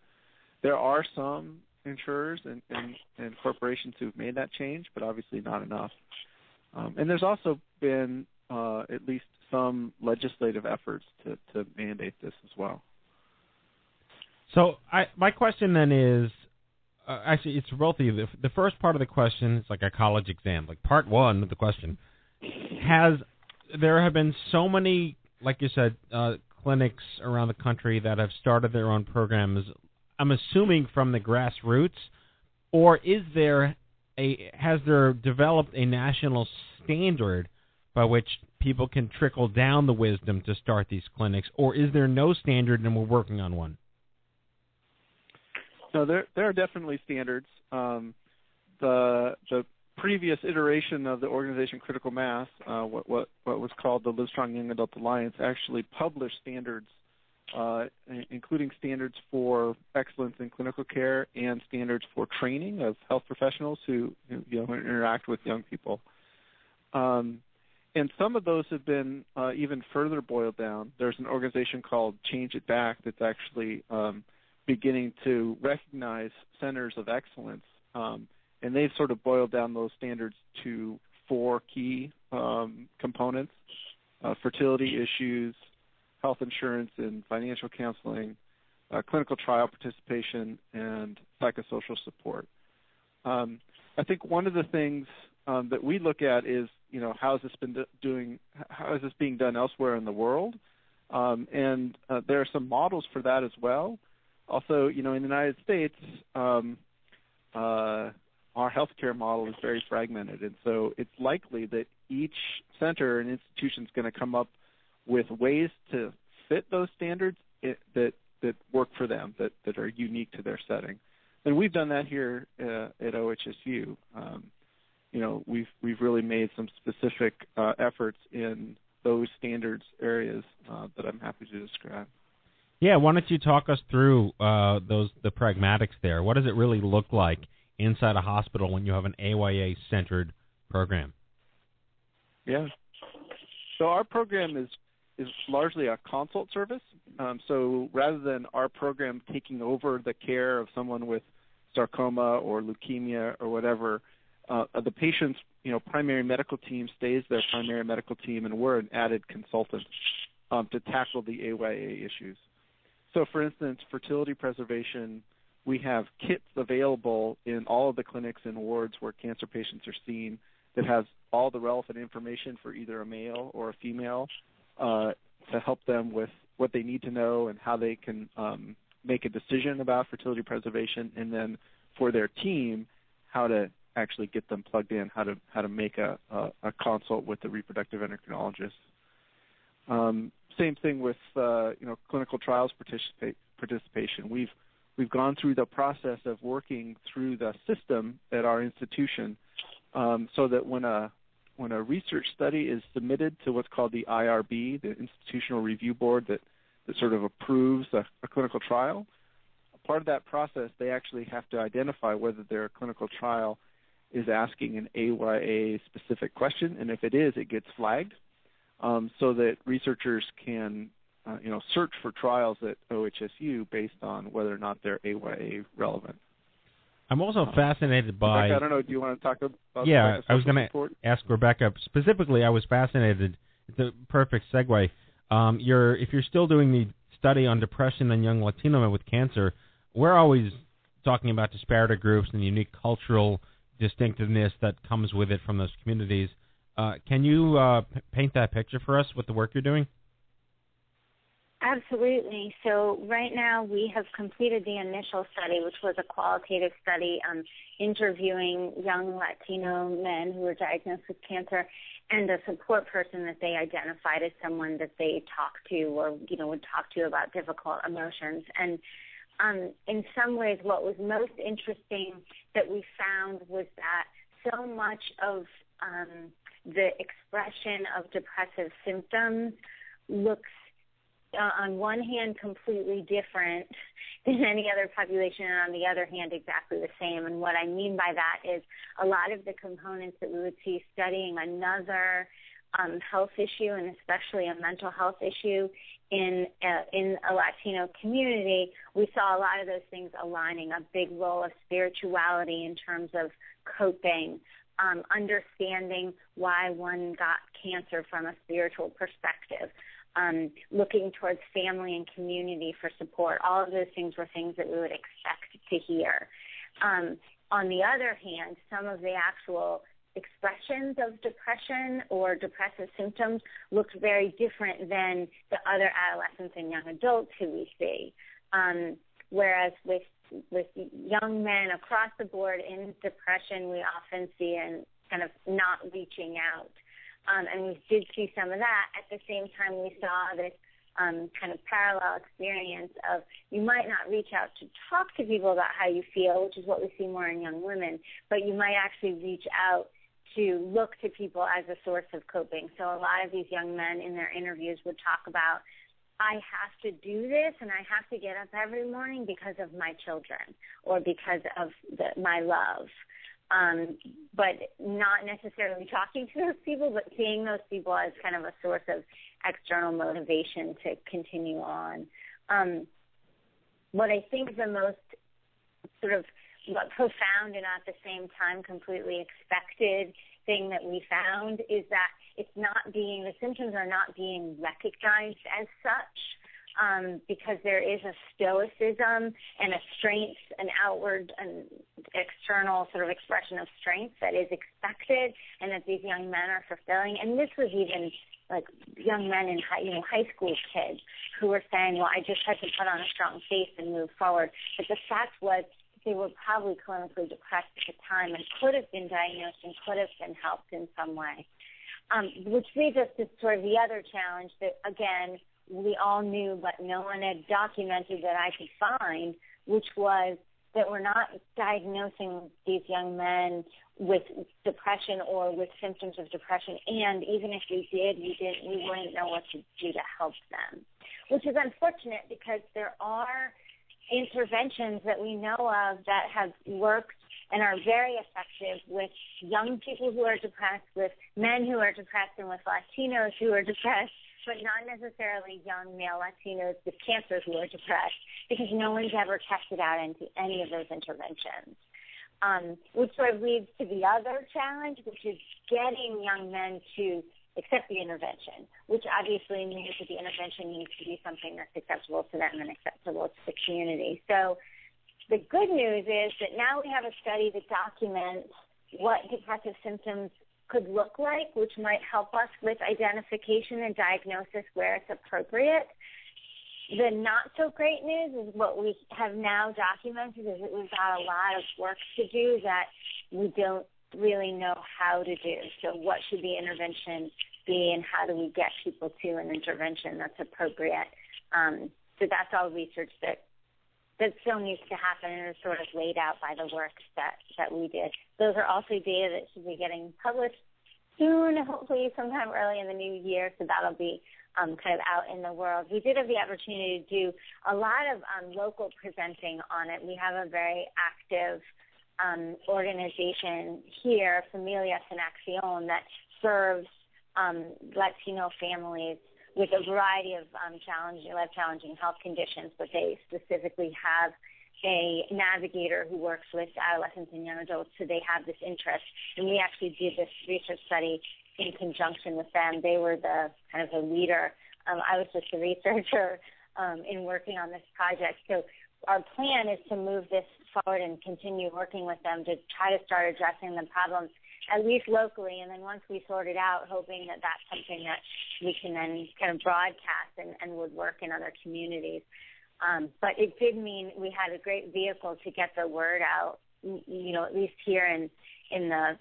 There are some insurers and, and, and corporations who've made that change, but obviously not enough. Um, and there's also been uh, at least some legislative efforts to, to mandate this as well. So I, my question then is, uh, actually, it's both of. The, the first part of the question is like a college exam. Like part one of the question has there have been so many, like you said, uh, clinics around the country that have started their own programs. I'm assuming from the grassroots, or is there a has there developed a national standard by which people can trickle down the wisdom to start these clinics, or is there no standard and we're working on one? No, there there are definitely standards. Um, the the previous iteration of the organization Critical Mass, uh, what, what, what was called the Livestrong Young Adult Alliance, actually published standards, uh, including standards for excellence in clinical care and standards for training of health professionals who, who you know, interact with young people. Um, and some of those have been uh, even further boiled down. There's an organization called Change It Back that's actually um, beginning to recognize centers of excellence. Um, and they've sort of boiled down those standards to four key um, components: uh, fertility issues, health insurance and financial counseling, uh, clinical trial participation, and psychosocial support. Um, I think one of the things um, that we look at is, you know, how has this been do- doing? How is this being done elsewhere in the world? Um, and uh, there are some models for that as well. Also, you know, in the United States, um, uh, our healthcare model is very fragmented, and so it's likely that each center and institution is going to come up with ways to fit those standards that that work for them, that that are unique to their setting. And we've done that here uh, at OHSU. Um, you know, we've we've really made some specific uh, efforts in those standards areas uh, that I'm happy to describe. Yeah, why don't you talk us through uh, those the pragmatics there? What does it really look like inside a hospital when you have an AYA centered program? Yeah. So our program is is largely a consult service. Um, so rather than our program taking over the care of someone with sarcoma or leukemia or whatever, uh, the patient's you know primary medical team stays their primary medical team, and we're an added consultant um, to tackle the AYA issues. So, for instance, fertility preservation, we have kits available in all of the clinics and wards where cancer patients are seen that has all the relevant information for either a male or a female uh, to help them with what they need to know and how they can um, make a decision about fertility preservation, and then for their team, how to actually get them plugged in, how to how to make a a, a consult with the reproductive endocrinologist. Um, same thing with uh, you know clinical trials participation. We've we've gone through the process of working through the system at our institution, um, so that when a when a research study is submitted to what's called the IRB, the Institutional Review Board that that sort of approves a, a clinical trial, part of that process they actually have to identify whether their clinical trial is asking an AYA specific question, and if it is, it gets flagged um, so that researchers can uh, you know search for trials at OHSU based on whether or not they're AYA relevant. I'm also fascinated by. Rebecca, I don't know. Do you want to talk about? Yeah, I was going to ask Rebecca specifically. I was fascinated. It's a perfect segue. Um, you're if you're still doing the study on depression in young Latino men with cancer, we're always talking about disparate groups and the unique cultural distinctiveness that comes with it from those communities. Uh, can you uh, p- paint that picture for us with the work you're doing? Absolutely. So right now we have completed the initial study, which was a qualitative study um, interviewing young Latino men who were diagnosed with cancer and a support person that they identified as someone that they talked to or you know would talk to about difficult emotions. And um, in some ways, what was most interesting that we found was that so much of um, the expression of depressive symptoms looks uh, on one hand completely different than any other population and on the other hand exactly the same and what i mean by that is a lot of the components that we would see studying another um, health issue and especially a mental health issue in uh, in a Latino community, we saw a lot of those things aligning. A big role of spirituality in terms of coping, um, understanding why one got cancer from a spiritual perspective, um, looking towards family and community for support. All of those things were things that we would expect to hear. Um, on the other hand, some of the actual expressions of depression or depressive symptoms looked very different than the other adolescents and young adults who we see. Um, whereas with with young men across the board in depression, we often see and kind of not reaching out. Um, and we did see some of that. At the same time, we saw this um, kind of parallel experience of you might not reach out to talk to people about how you feel, which is what we see more in young women, but you might actually reach out to look to people as a source of coping. So a lot of these young men in their interviews would talk about I have to do this and I have to get up every morning because of my children or because of the, my love. Um, but not necessarily talking to those people, but seeing those people as kind of a source of external motivation to continue on. Um, what I think the most sort of profound and at the same time completely expected thing that we found is that it's not being the symptoms are not being recognized as such um, because there is a stoicism and a strength, an outward and external sort of expression of strength that is expected, and that these young men are fulfilling. And this was even like young men in high, you know, high school kids who were saying, "Well, I just had to put on a strong face and move forward." But the fact was, they were probably clinically depressed at the time and could have been diagnosed and could have been helped in some way. Um, which leads us to sort of the other challenge that, again, we all knew, but no one had documented that I could find, which was that we're not diagnosing these young men with depression or with symptoms of depression. And even if we did, we didn't, we wouldn't know what to do to help them, which is unfortunate because there are interventions that we know of that have worked and are very effective with young people who are depressed, with men who are depressed, and with Latinos who are depressed, but not necessarily young male Latinos with cancer who are depressed, because no one's ever tested out into any of those interventions. Um, which sort of leads to the other challenge, which is getting young men to accept the intervention, which obviously means that the intervention needs to be something that's acceptable to them and acceptable to the community. So the good news is that now we have a study that documents what depressive symptoms could look like, which might help us with identification and diagnosis where it's appropriate. The not so great news is what we have now documented is that we've got a lot of work to do that we don't really know how to do. So, what should the intervention be, and how do we get people to an intervention that's appropriate? Um, so, that's all research that that still needs to happen and is sort of laid out by the work that that we did. Those are also data that should be getting published soon, hopefully sometime early in the new year. So that'll be um, kind of out in the world. We did have the opportunity to do a lot of um, local presenting on it. We have a very active um, organization here, Familia Acción, that serves um, Latino families with a variety of um, challenging, life challenging health conditions, but they specifically have a navigator who works with adolescents and young adults, so they have this interest. And we actually did this research study in conjunction with them. They were the kind of the leader. Um, I was just a researcher um, in working on this project. So our plan is to move this forward and continue working with them to try to start addressing the problems at least locally, and then once we sort it out, hoping that that's something that we can then kind of broadcast and, and would work in other communities. Um, but it did mean we had a great vehicle to get the word out. You know, at least here in in the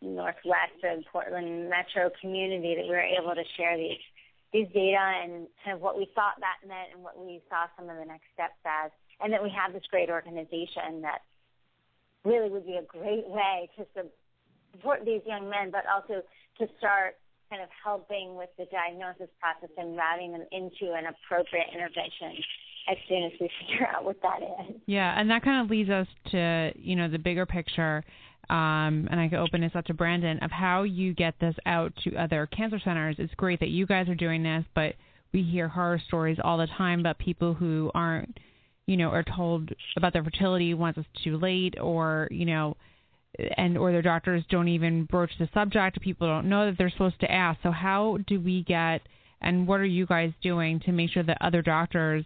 northwest of Portland metro community, that we were able to share these these data and kind of what we thought that meant and what we saw some of the next steps as, and that we have this great organization that really would be a great way to support these young men, but also to start kind of helping with the diagnosis process and routing them into an appropriate intervention as soon as we figure out what that is. Yeah, and that kind of leads us to you know the bigger picture. Um, and I can open this up to Brandon of how you get this out to other cancer centers. It's great that you guys are doing this, but we hear horror stories all the time about people who aren't, you know, are told about their fertility once it's too late, or you know, and or their doctors don't even broach the subject. People don't know that they're supposed to ask. So how do we get and what are you guys doing to make sure that other doctors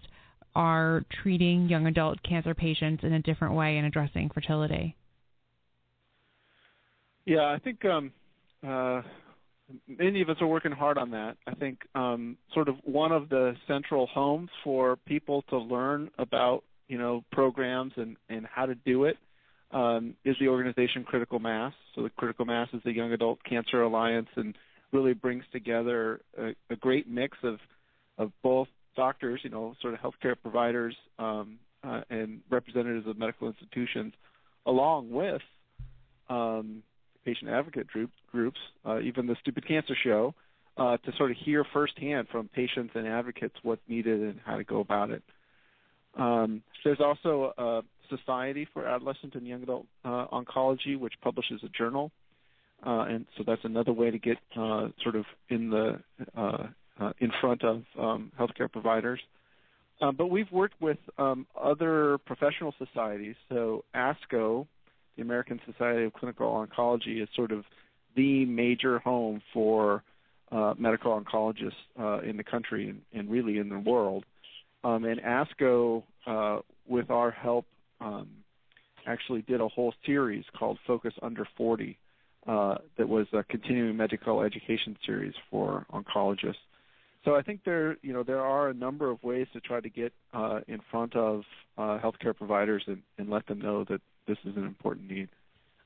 are treating young adult cancer patients in a different way and addressing fertility? Yeah, I think um, uh, many of us are working hard on that. I think um, sort of one of the central homes for people to learn about you know programs and and how to do it um, is the organization Critical Mass. So the Critical Mass is the Young Adult Cancer Alliance and really brings together a, a great mix of of both doctors, you know, sort of healthcare providers um, uh, and representatives of medical institutions, along with um, patient advocate group, groups, uh, even the Stupid Cancer Show, uh, to sort of hear firsthand from patients and advocates what's needed and how to go about it. Um, there's also a Society for Adolescent and Young Adult uh, Oncology, which publishes a journal, uh, and so that's another way to get uh, sort of in the uh, uh, in front of um, healthcare providers. Uh, but we've worked with um, other professional societies. So ASCO, the American Society of Clinical Oncology, is sort of the major home for medical oncologists in the country and, and, really in the world. Um, and ASCO, with our help, um, actually did a whole series called Focus Under 40 uh, that was a continuing medical education series for oncologists. So I think there, you know, there are a number of ways to try to get uh, in front of uh, healthcare providers and, and let them know that this is an important need.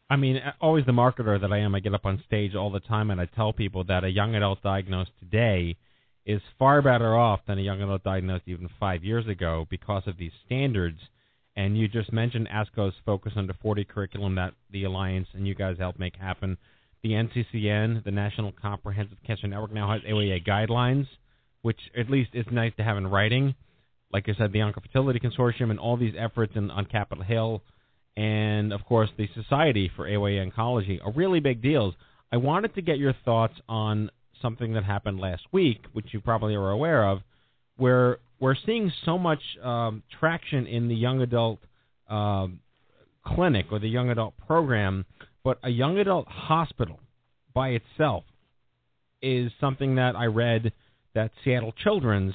I mean, always the marketer that I am, I get up on stage all the time and I tell people that a young adult diagnosed today is far better off than a young adult diagnosed even five years ago because of these standards – and you just mentioned ASCO's Focus on the 40 curriculum that the Alliance and you guys helped make happen. The NCCN, the National Comprehensive Cancer Network, now has AYA guidelines, which at least is nice to have in writing. like I said, the Oncofertility Consortium and all these efforts in, on Capitol Hill, and of course the Society for AYA Oncology are really big deals. I wanted to get your thoughts on something that happened last week, which you probably are aware of, where we're seeing so much um, traction in the young adult um clinic or the young adult program, but a young adult hospital by itself is something that I read that Seattle Children's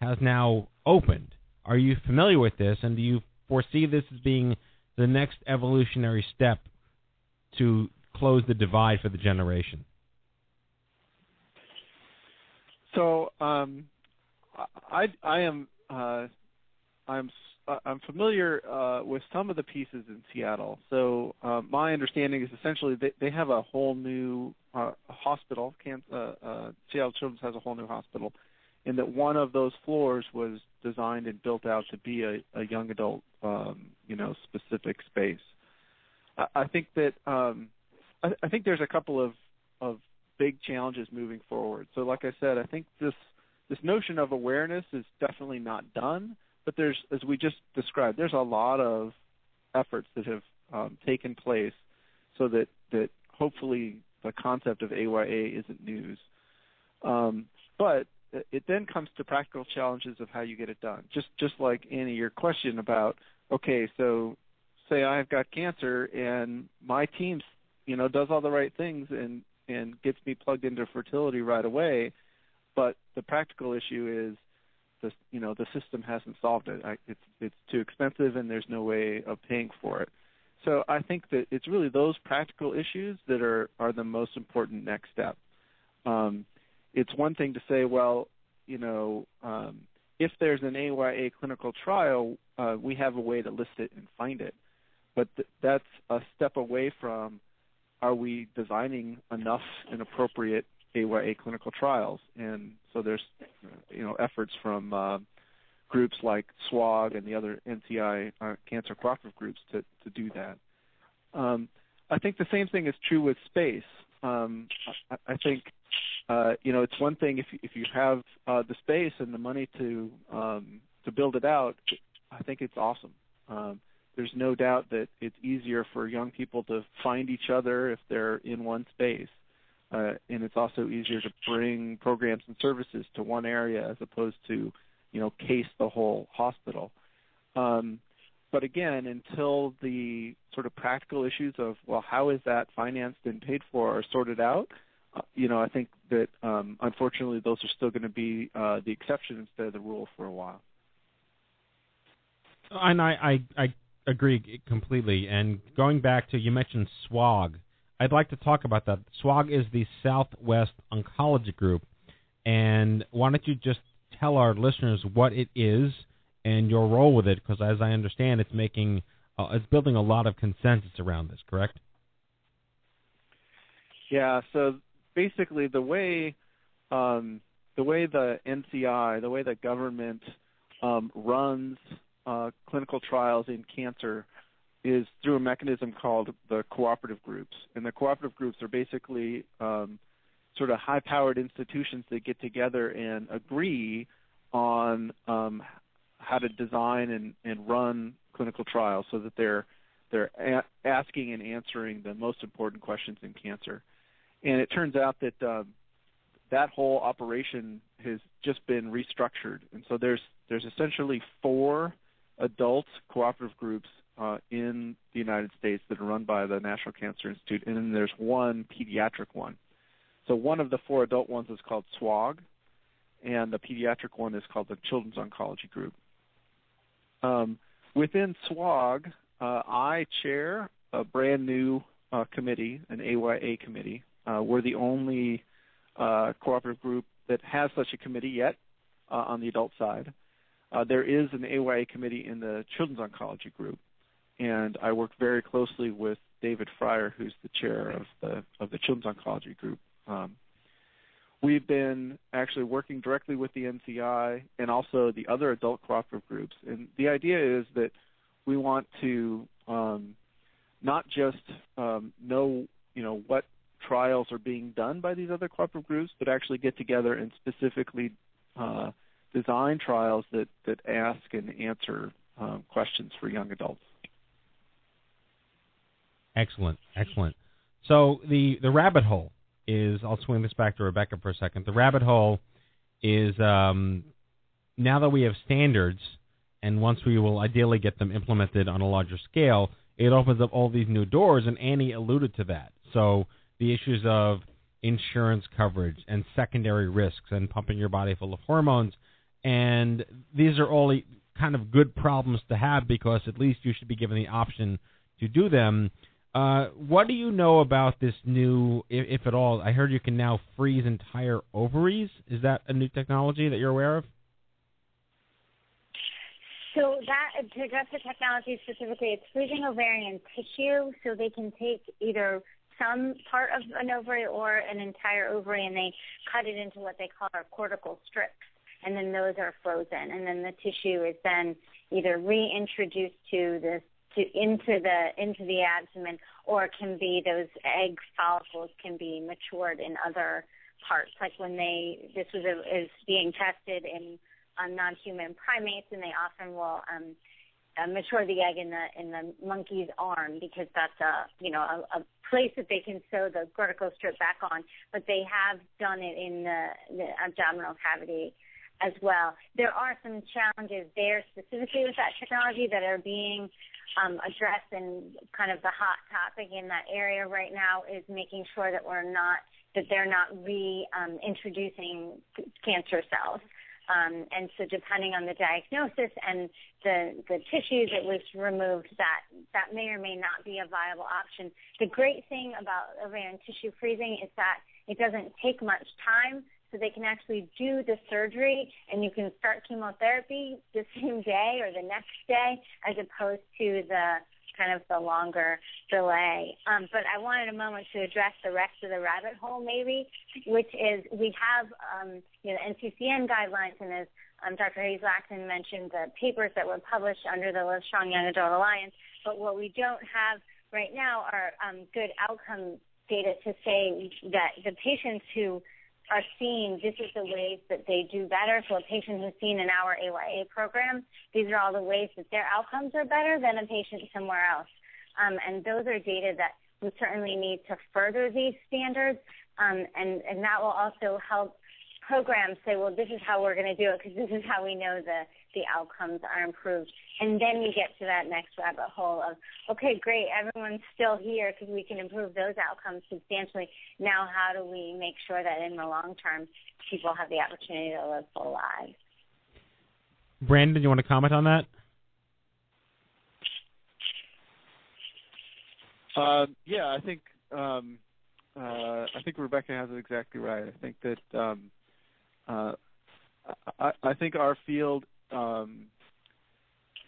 has now opened. Are you familiar with this, and do you foresee this as being the next evolutionary step to close the divide for the generation? So um, I I am uh, I'm I'm familiar uh, with some of the pieces in Seattle. So uh, my understanding is essentially they, they have a whole new uh, hospital. Can, uh, uh, Seattle Children's has a whole new hospital, and that one of those floors was designed and built out to be a, a young adult, um, you know, specific space. I, I think that um, I, I think there's a couple of of big challenges moving forward. So, like I said, I think this this notion of awareness is definitely not done but there's, as we just described, there's a lot of efforts that have um, taken place so that that hopefully the concept of AYA isn't news. Um, but it then comes to practical challenges of how you get it done. Just just like Annie, your question about okay, so say I've got cancer and my team, you know, does all the right things and and gets me plugged into fertility right away, but the practical issue is the you know the system hasn't solved it. I, it's it's too expensive and there's no way of paying for it. So I think that it's really those practical issues that are are the most important next step. Um, it's one thing to say, well, you know, um, if there's an AYA clinical trial, uh, we have a way to list it and find it. But th- that's a step away from are we designing enough and appropriate AYA clinical trials, and so there's you know efforts from uh, groups like SWOG and the other NCI uh, cancer cooperative groups to to do that. Um, I think the same thing is true with space. Um, I, I think uh, you know it's one thing if if you have uh, the space and the money to um, to build it out. I think it's awesome. Um, there's no doubt that it's easier for young people to find each other if they're in one space uh, and it's also easier to bring programs and services to one area as opposed to, you know, case the whole hospital. Um, but again, until the sort of practical issues of well, how is that financed and paid for are sorted out, uh, you know, I think that um, unfortunately those are still going to be uh, the exception instead of the rule for a while. And I, I, I agree completely. And going back to you mentioned SWOG, I'd like to talk about that. SWOG is the Southwest Oncology Group, and why don't you just tell our listeners what it is and your role with it? Because as I understand, it's making uh, it's building a lot of consensus around this. Correct? Yeah. So basically, the way um, the way the NCI, the way the government um, runs uh, clinical trials in cancer is through a mechanism called the cooperative groups. And the cooperative groups are basically um, sort of high powered institutions that get together and agree on um, how to design and, and run clinical trials so that they're they're a- asking and answering the most important questions in cancer. And it turns out that um, that whole operation has just been restructured. And so there's there's essentially four adult cooperative groups uh, in the United States that are run by the National Cancer Institute, and then there's one pediatric one. So one of the four adult ones is called SWOG, and the pediatric one is called the Children's Oncology Group. Um, within SWOG, uh, I chair a brand new uh, committee, an AYA committee. Uh, we're the only uh, cooperative group that has such a committee yet uh, on the adult side. There is an AYA committee in the Children's Oncology Group, and I work very closely with David Freyer, who's the chair of the of the Children's Oncology Group. Um, we've been actually working directly with the NCI and also the other adult cooperative groups, and the idea is that we want to um, not just um, know you know what trials are being done by these other cooperative groups, but actually get together and specifically uh, design trials that that ask and answer um, questions for young adults. Excellent, excellent. So the the rabbit hole is I'll swing this back to Rebecca for a second. The rabbit hole is um, now that we have standards, and once we will ideally get them implemented on a larger scale, it opens up all these new doors. And Annie alluded to that. So the issues of insurance coverage and secondary risks and pumping your body full of hormones, and these are all kind of good problems to have because at least you should be given the option to do them. Uh, what do you know about this new, if, if, at all? I heard you can now freeze entire ovaries. Is that a new technology that you're aware of? So that to address the technology specifically, it's freezing ovarian tissue, so they can take either some part of an ovary or an entire ovary, and they cut it into what they call our cortical strips, and then those are frozen, and then the tissue is then either reintroduced to the to into the into the abdomen, or it can be those egg follicles can be matured in other parts. Like when they this was a, is being tested in on non-human primates, and they often will um, uh, mature the egg in the in the monkey's arm because that's a you know a, a place that they can sew the cortical strip back on. But they have done it in the, the abdominal cavity as well. There are some challenges there specifically with that technology that are being um, addressed and kind of the hot topic in that area right now is making sure that we're not that they're not reintroducing um, cancer cells. Um, and so depending on the diagnosis and the, the tissue that was removed, that, that may or may not be a viable option. The great thing about ovarian tissue freezing is that it doesn't take much time so they can actually do the surgery and you can start chemotherapy the [laughs] same day or the next day as opposed to the kind of the longer delay. Um, but I wanted a moment to address the rest of the rabbit hole maybe, which is we have um, you know NCCN guidelines and as um, Dr. Hayes Lattin mentioned the papers that were published under the Livestrong Young Adult Alliance. But what we don't have right now are um, good outcome data to say that the patients who are seeing this is the ways that they do better. So a patient who's seen in our AYA program, these are all the ways that their outcomes are better than a patient somewhere else. Um, and those are data that we certainly need to further these standards. Um, and, and that will also help programs say, well, this is how we're going to do it because this is how we know the, the outcomes are improved. And then we get to that next rabbit hole of, okay, great, everyone's still here because we can improve those outcomes substantially. Now, how do we make sure that in the long term, people have the opportunity to live full lives? Brandon, you want to comment on that? Uh, yeah, I think um, uh, I think Rebecca has it exactly right. I think that um, uh, I, I think our field um,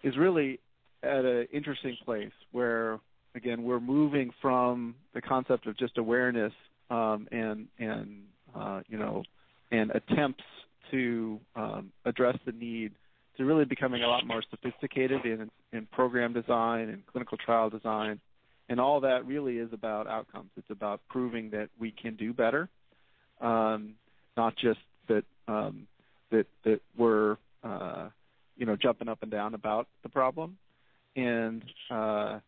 is really at an interesting place where, again, we're moving from the concept of just awareness um, and and uh, you know and attempts to um, address the need to really becoming a lot more sophisticated in in program design and clinical trial design, and all that really is about outcomes. It's about proving that we can do better, um, not just that um, that that we're uh, you know jumping up and down about the problem, and uh,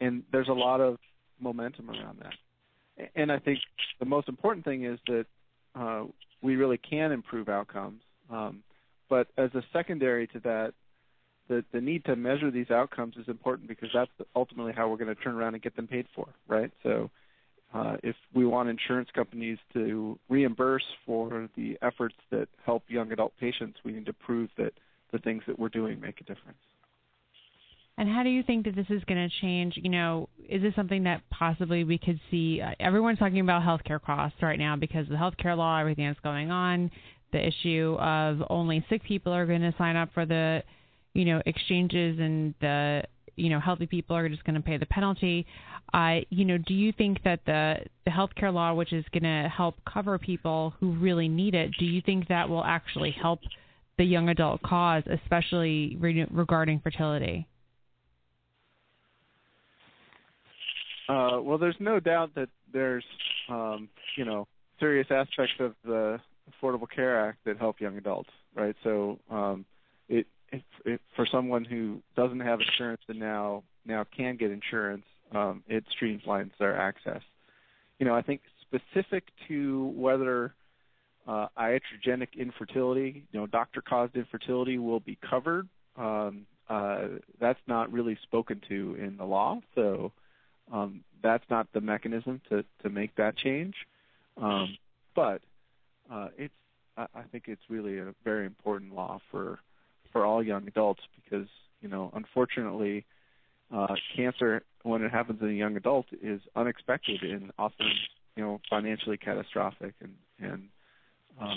and there's a lot of momentum around that. And I think the most important thing is that uh, we really can improve outcomes. Um, but as a secondary to that, the the need to measure these outcomes is important because that's ultimately how we're going to turn around and get them paid for, right? So uh, if we want insurance companies to reimburse for the efforts that help young adult patients, we need to prove that the things that we're doing make a difference. And how do you think that this is going to change? You know, is this something that possibly we could see? Uh, everyone's talking about healthcare costs right now because of the healthcare law, everything that's going on, the issue of only sick people are going to sign up for the, you know, exchanges and the, you know, healthy people are just going to pay the penalty. Uh, you know, do you think that the the healthcare law, which is going to help cover people who really need it, do you think that will actually help the young adult cause, especially re- regarding fertility? Uh, well, there's no doubt that there's, um, you know, serious aspects of the Affordable Care Act that help young adults, right? So um, it, it, it for someone who doesn't have insurance and now now can get insurance, um, it streamlines their access. You know, I think specific to whether uh, iatrogenic infertility, you know, doctor-caused infertility will be covered. Um, uh, that's not really spoken to in the law, so um, that's not the mechanism to to make that change. Um, but uh, it's I, I think it's really a very important law for for all young adults because you know unfortunately uh, cancer when it happens in a young adult is unexpected and often you know financially catastrophic and and uh,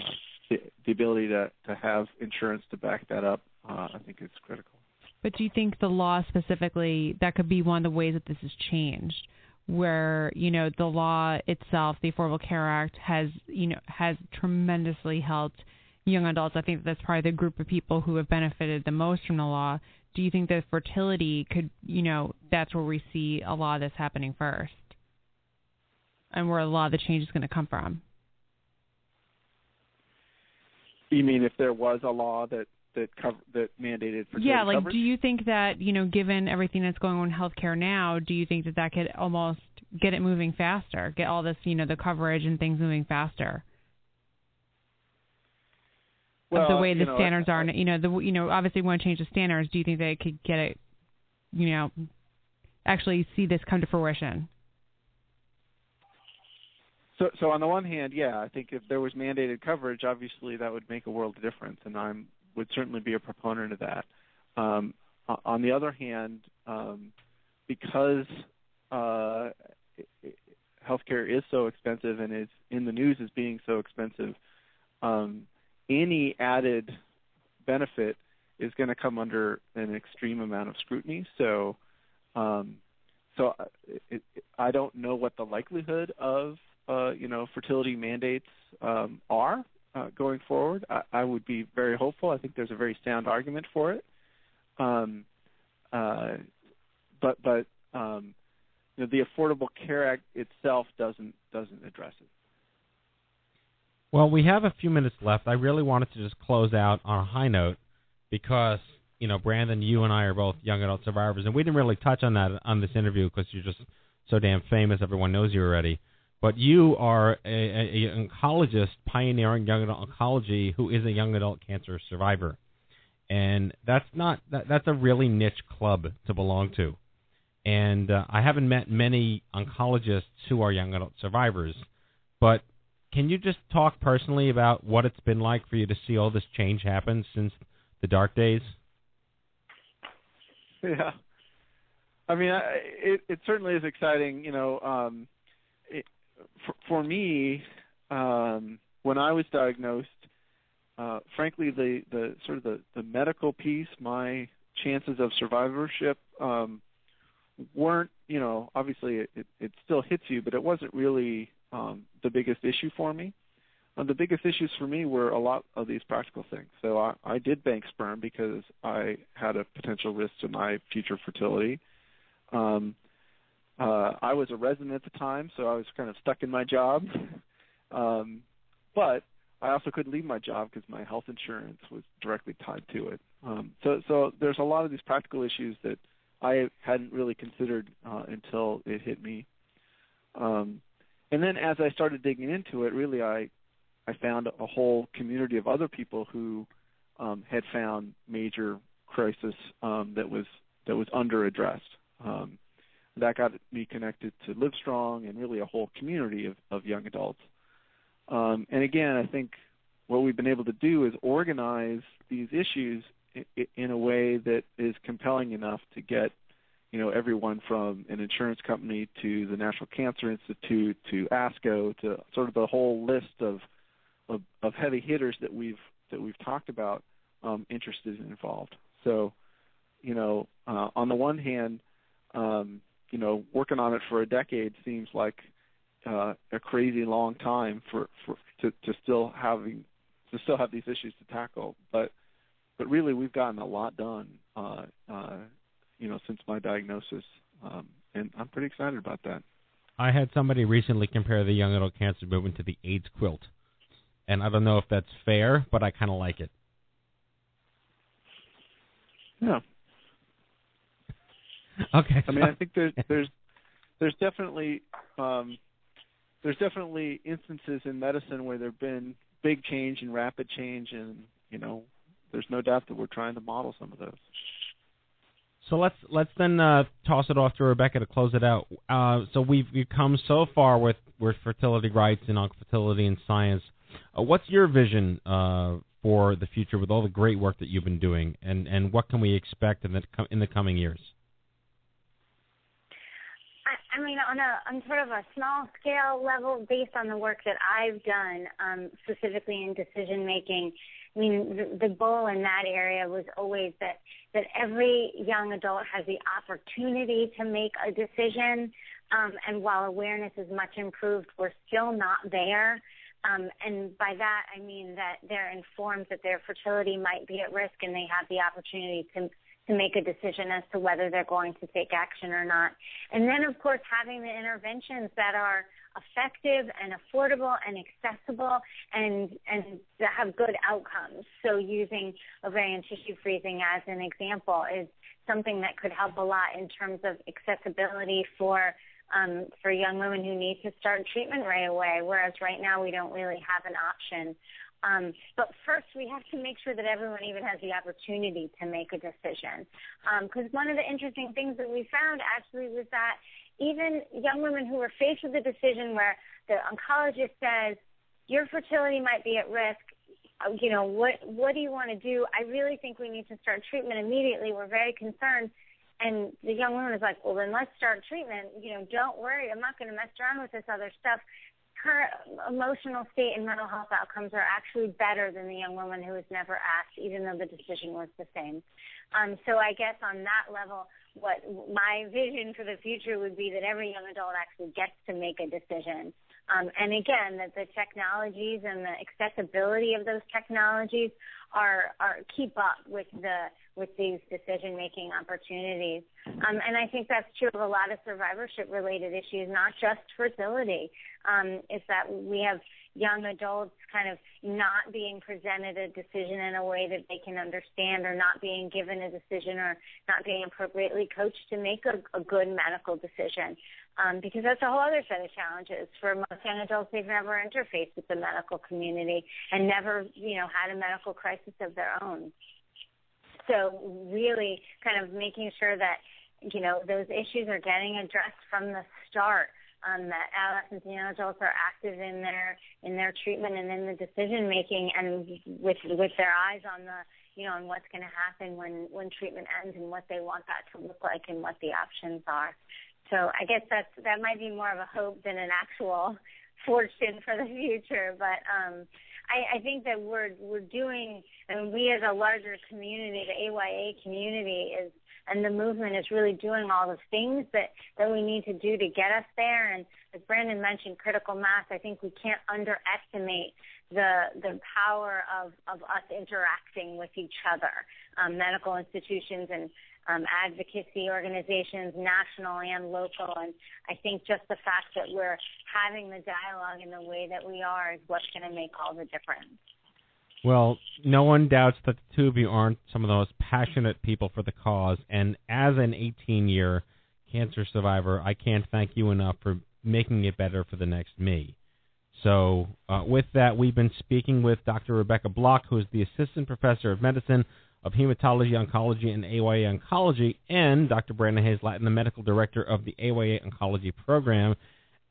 the, the ability to to have insurance to back that up uh, I think is critical. But do you think the law specifically that could be one of the ways that this is changed? Where you know the law itself, the Affordable Care Act, has you know has tremendously helped young adults. I think that's probably the group of people who have benefited the most from the law. Do you think that fertility could you know that's where we see a lot of this happening first, and where a lot of the change is going to come from? You mean if there was a law that that cover, that mandated fertility yeah like coverage? do you think that you know given everything that's going on in healthcare now do you think that that could almost get it moving faster get all this you know the coverage and things moving faster well, of the way the know, standards I- are you know the you know obviously want to change the standards do you think they could get it you know actually see this come to fruition So, so on the one hand, yeah, I think if there was mandated coverage, obviously that would make a world of difference, and I'm would certainly be a proponent of that. Um, on the other hand, um, because uh, i- i- healthcare is so expensive and is in the news as being so expensive, um, any added benefit is going to come under an extreme amount of scrutiny. So, um, so uh, it, it, I don't know what the likelihood of uh, you know fertility mandates um, are uh, going forward. I, I would be very hopeful. I think there's a very sound argument for it. Um, uh, but but um, you know, the Affordable Care Act itself doesn't doesn't address it. Well, we have a few minutes left. I really wanted to just close out on a high note because, you know, Brandon, you and I are both young adult survivors, and we didn't really touch on that on this interview because you're just so damn famous. Everyone knows you already. But you are a, a, a oncologist pioneering young adult oncology who is a young adult cancer survivor. And that's not that, that's a really niche club to belong to. And uh, I haven't met many oncologists who are young adult survivors, but can you just talk personally about what it's been like for you to see all this change happen since the dark days? [laughs] Yeah. I mean, I, it it certainly is exciting. You know, um, it, for, for me, um, when I was diagnosed, uh, frankly, the the sort of the the medical piece, my chances of survivorship um, weren't. You know, obviously, it, it it still hits you, but it wasn't really um, the biggest issue for me. Uh, the biggest issues for me were a lot of these practical things. So I, I did bank sperm because I had a potential risk to my future fertility. Um, uh, I was a resident at the time, so I was kind of stuck in my job. [laughs] Um, but I also couldn't leave my job because my health insurance was directly tied to it. Um, so, so there's a lot of these practical issues that I hadn't really considered uh, until it hit me. Um, and then as I started digging into it, really I I found a whole community of other people who um, had found major crisis um, that was that was under addressed. Um, that got me connected to Livestrong and really a whole community of, of young adults. Um, and again, I think what we've been able to do is organize these issues in, in a way that is compelling enough to get you know everyone from an insurance company to the National Cancer Institute to ASCO to sort of the whole list of of, of heavy hitters that we've that we've talked about um, interested and involved. So, you know, uh, on the one hand, um, you know, working on it for a decade seems like uh, a crazy long time for, for to, to still having to still have these issues to tackle. But but really, we've gotten a lot done. Uh, uh, you know, since my diagnosis, um, and I'm pretty excited about that. I had somebody recently compare the young adult cancer movement to the AIDS quilt, and I don't know if that's fair, but I kind of like it. Yeah. [laughs] Okay. I mean, I think there's there's there's definitely um, there's definitely instances in medicine where there've been big change and rapid change, and you know, there's no doubt that we're trying to model some of those. So let's let's then uh, toss it off to Rebecca to close it out. Uh, so we've we've come so far with with fertility rights and fertility and science. Uh, what's your vision uh, for the future with all the great work that you've been doing, and and what can we expect in the in the coming years? I, I mean, on a on sort of a small scale level, based on the work that I've done, um, specifically in decision making. I mean, the, the goal in that area was always that that every young adult has the opportunity to make a decision. Um, and while awareness is much improved, we're still not there. Um, and by that, I mean that they're informed that their fertility might be at risk and they have the opportunity to to make a decision as to whether they're going to take action or not. And then, of course, having the interventions that are effective and affordable and accessible and and that have good outcomes. So using ovarian tissue freezing as an example is something that could help a lot in terms of accessibility for um, for young women who need to start treatment right away, whereas right now we don't really have an option. Um, but first, we have to make sure that everyone even has the opportunity to make a decision. Because um, one of the interesting things that we found actually was that even young women who are faced with a decision where the oncologist says, your fertility might be at risk, uh, you know, what, what do you want to do? I really think we need to start treatment immediately. We're very concerned. And the young woman is like, well, then let's start treatment. You know, don't worry. I'm not going to mess around with this other stuff her emotional state and mental health outcomes are actually better than the young woman who was never asked, even though the decision was the same. Um, so I guess on that level, what my vision for the future would be that every young adult actually gets to make a decision. Um, and again, that the technologies and the accessibility of those technologies are, are keep up with the with these decision making opportunities. Um, and I think that's true of a lot of survivorship related issues, not just fertility. Um, is that we have young adults kind of not being presented a decision in a way that they can understand or not being given a decision or not being appropriately coached to make a, a good medical decision. Um, because that's a whole other set of challenges for most young adults. They've never interfaced with the medical community and never, you know, had a medical crisis of their own. So really kind of making sure that, you know, those issues are getting addressed from the start. Um, that adolescents and young adults are active in their in their treatment and in the decision making, and with with their eyes on the you know on what's going to happen when when treatment ends and what they want that to look like and what the options are. So I guess that's that might be more of a hope than an actual [laughs] fortune for the future, but um, I, I think that we're we're doing, and we as a larger community, the AYA community is, and the movement is really doing all the things that that we need to do to get us there. And as Brandon mentioned, critical mass. I think we can't underestimate the the power of of us interacting with each other, um, medical institutions and um, advocacy organizations, national and local. And I think just the fact that we're having the dialogue in the way that we are is what's going to make all the difference. Well, no one doubts that the two of you aren't some of the most passionate people for the cause. And as an 18 year cancer survivor, I can't thank you enough for making it better for the next me. So, uh, with that, we've been speaking with Dr. Rebecca Block, who is the Assistant Professor of Medicine of Hematology Oncology and AYA Oncology, and Dr. Brandon Hayes Lattin, the Medical Director of the AYA Oncology Program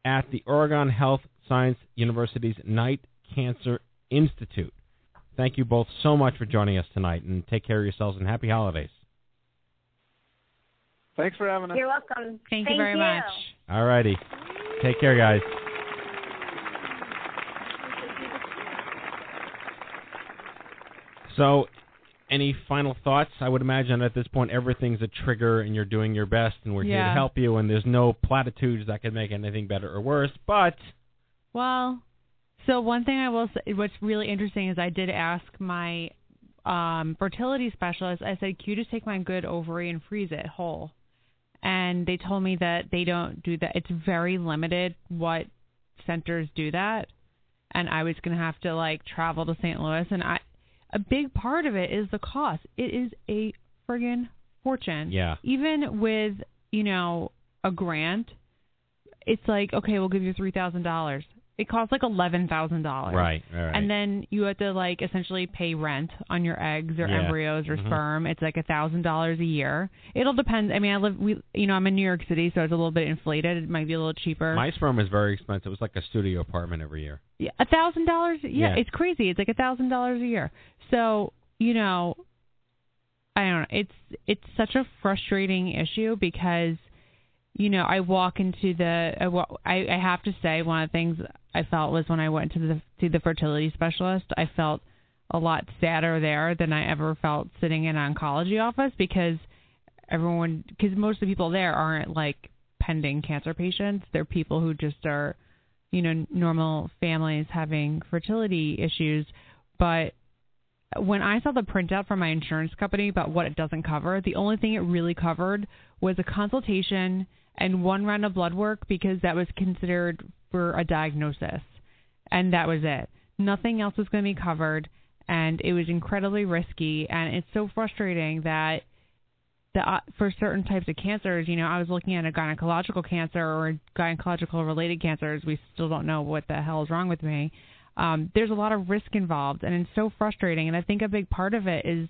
at the Oregon Health Science University's Knight Cancer Institute. Thank you both so much for joining us tonight, and take care of yourselves and happy holidays. Thanks for having us. You're welcome. Thank, Thank you very you. much. All righty. Take care, guys. So, any final thoughts? I would imagine at this point everything's a trigger and you're doing your best and we're here to help you and there's no platitudes that could make anything better or worse. But Well, so one thing I will say, what's really interesting is I did ask my um, fertility specialist. I said, "Can you just take my good ovary and freeze it whole?" And they told me that they don't do that. It's very limited what centers do that. and I was going to have to like travel to St. Louis and I a big part of it is the cost. It is a friggin' fortune. Yeah. Even with, you know, a grant, it's like, okay, we'll give you $3,000. It costs like $11,000. Right, right, right. And then you have to like essentially pay rent on your eggs or Yeah. embryos or Mhm. sperm. It's like a thousand dollars a year. It'll depend. I mean, I live. We, you know, I'm in New York City, so it's a little bit inflated. It might be a little cheaper. My sperm is very expensive. It was like a studio apartment every year. Yeah, a thousand dollars. Yeah, it's crazy. It's like a thousand dollars a year. So you know, I don't know. It's it's such a frustrating issue because you know I walk into the I I have to say one of the things I felt was when I went to the to the fertility specialist I felt a lot sadder there than I ever felt sitting in an oncology office because everyone because most of the people there aren't like pending cancer patients. They're people who just are you know normal families having fertility issues. But when I saw the printout from my insurance company about what it doesn't cover, the only thing it really covered was a consultation and one round of blood work because that was considered for a diagnosis. And that was it. Nothing else was going to be covered and it was incredibly risky and it's so frustrating that the uh, for certain types of cancers, you know, I was looking at a gynecological cancer or gynecological related cancers. We still don't know what the hell is wrong with me um, there's a lot of risk involved, and it's so frustrating. And I think a big part of it is,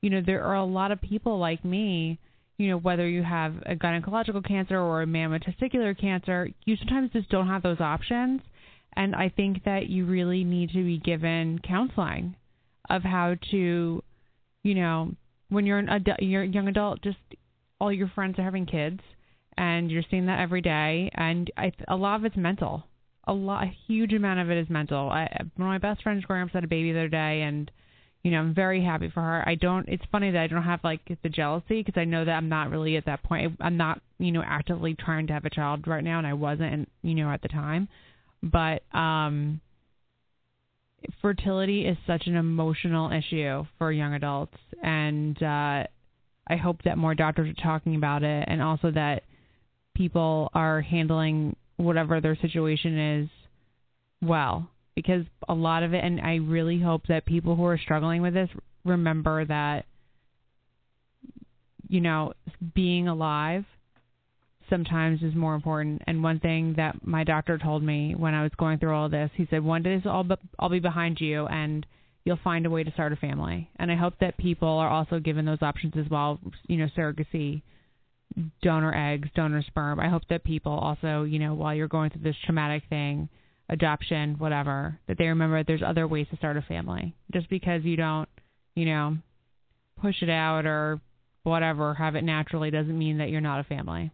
you know, there are a lot of people like me. You know, whether you have a gynecological cancer or a mammoth testicular cancer, you sometimes just don't have those options. And I think that you really need to be given counseling of how to, you know, when you're an adult, you're a young adult, just all your friends are having kids, and you're seeing that every day, and I, a lot of it's mental a lot, a huge amount of it is mental. I, one of my best friends' grandma had a baby the other day, and you know, I'm very happy for her. I don't. It's funny that I don't have like the jealousy because I know that I'm not really at that point. I'm not, you know, actively trying to have a child right now, and I wasn't, you know, at the time. But um, fertility is such an emotional issue for young adults, and uh, I hope that more doctors are talking about it, and also that people are handling whatever their situation is well because a lot of it and I really hope that people who are struggling with this remember that you know being alive sometimes is more important and one thing that my doctor told me when I was going through all this he said one day this all be, I'll be behind you and you'll find a way to start a family and I hope that people are also given those options as well you know surrogacy donor eggs, donor sperm. I hope that people also, you know, while you're going through this traumatic thing, adoption, whatever, that they remember that there's other ways to start a family. Just because you don't, you know, push it out or whatever, have it naturally doesn't mean that you're not a family.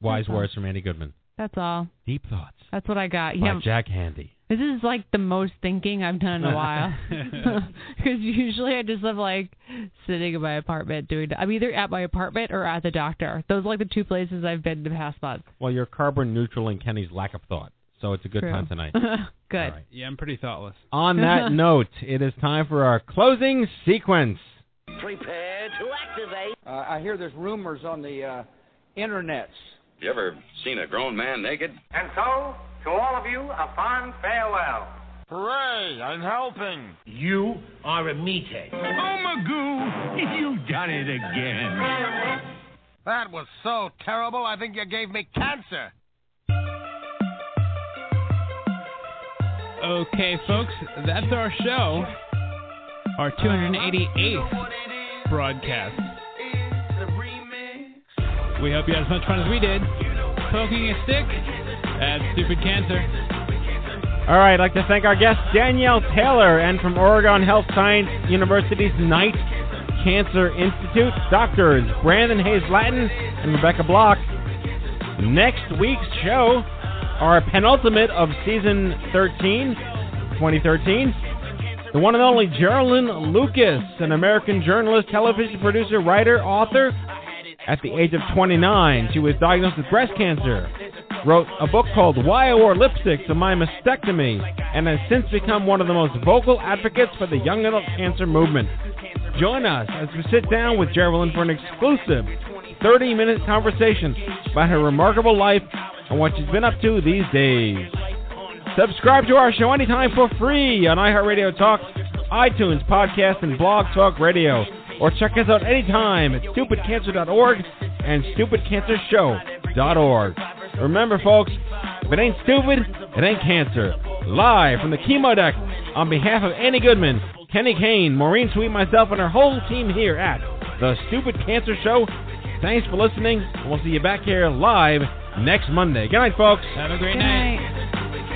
Wise That's all. words from Annie Goodman. That's all. Deep thoughts. That's what I got. by Yeah. Jack Handey. This is like the most thinking I've done in a while. [laughs] [laughs] Because usually I just live like sitting in my apartment doing. I'm either at my apartment or at the doctor. Those are like the two places I've been in the past month. Well, you're carbon neutral in Kenny's lack of thought, so it's a good True. time tonight. [laughs] Good. Yeah, I'm pretty thoughtless. On [laughs] that note, it is time for our closing sequence. Prepare to activate. Uh, I hear there's rumors on the uh, internets. Have you ever seen a grown man naked? And so, to all of you, a fond farewell. Hooray, I'm helping. You are a meathead. Oh, Magoo, [laughs] you've done it again. That was so terrible, I think you gave me cancer. Okay, folks, that's our show. Our 288th broadcast. We hope you had as much fun as we did poking a stick at stupid cancer. All right, I'd like to thank our guest, Danielle Taylor, and from Oregon Health Science University's Knight Cancer Institute, doctors Brandon Hayes Lattin and Rebecca Block. Next week's show, our penultimate of season 13, 2013, the one and only Geralyn Lucas, an American journalist, television producer, writer, author. At the age of 29, she was diagnosed with breast cancer wrote a book called Why I Wore Lipstick to My Mastectomy, and has since become one of the most vocal advocates for the young adult cancer movement. Join us as we sit down with Geralyn for an exclusive 30 minute conversation about her remarkable life and what she's been up to these days. Subscribe to our show anytime for free on iHeartRadio Talk, iTunes, podcast, and Blog Talk Radio. Or check us out anytime at stupidcancer.org and stupidcancershow.org. Remember, folks, if it ain't stupid, it ain't cancer. Live from the chemo deck on behalf of Annie Goodman, Kenny Kane, Maureen Sweet, myself, and our whole team here at The Stupid Cancer Show. Thanks for listening. We'll see you back here live next Monday. Good night, folks. Have a great Good night. night.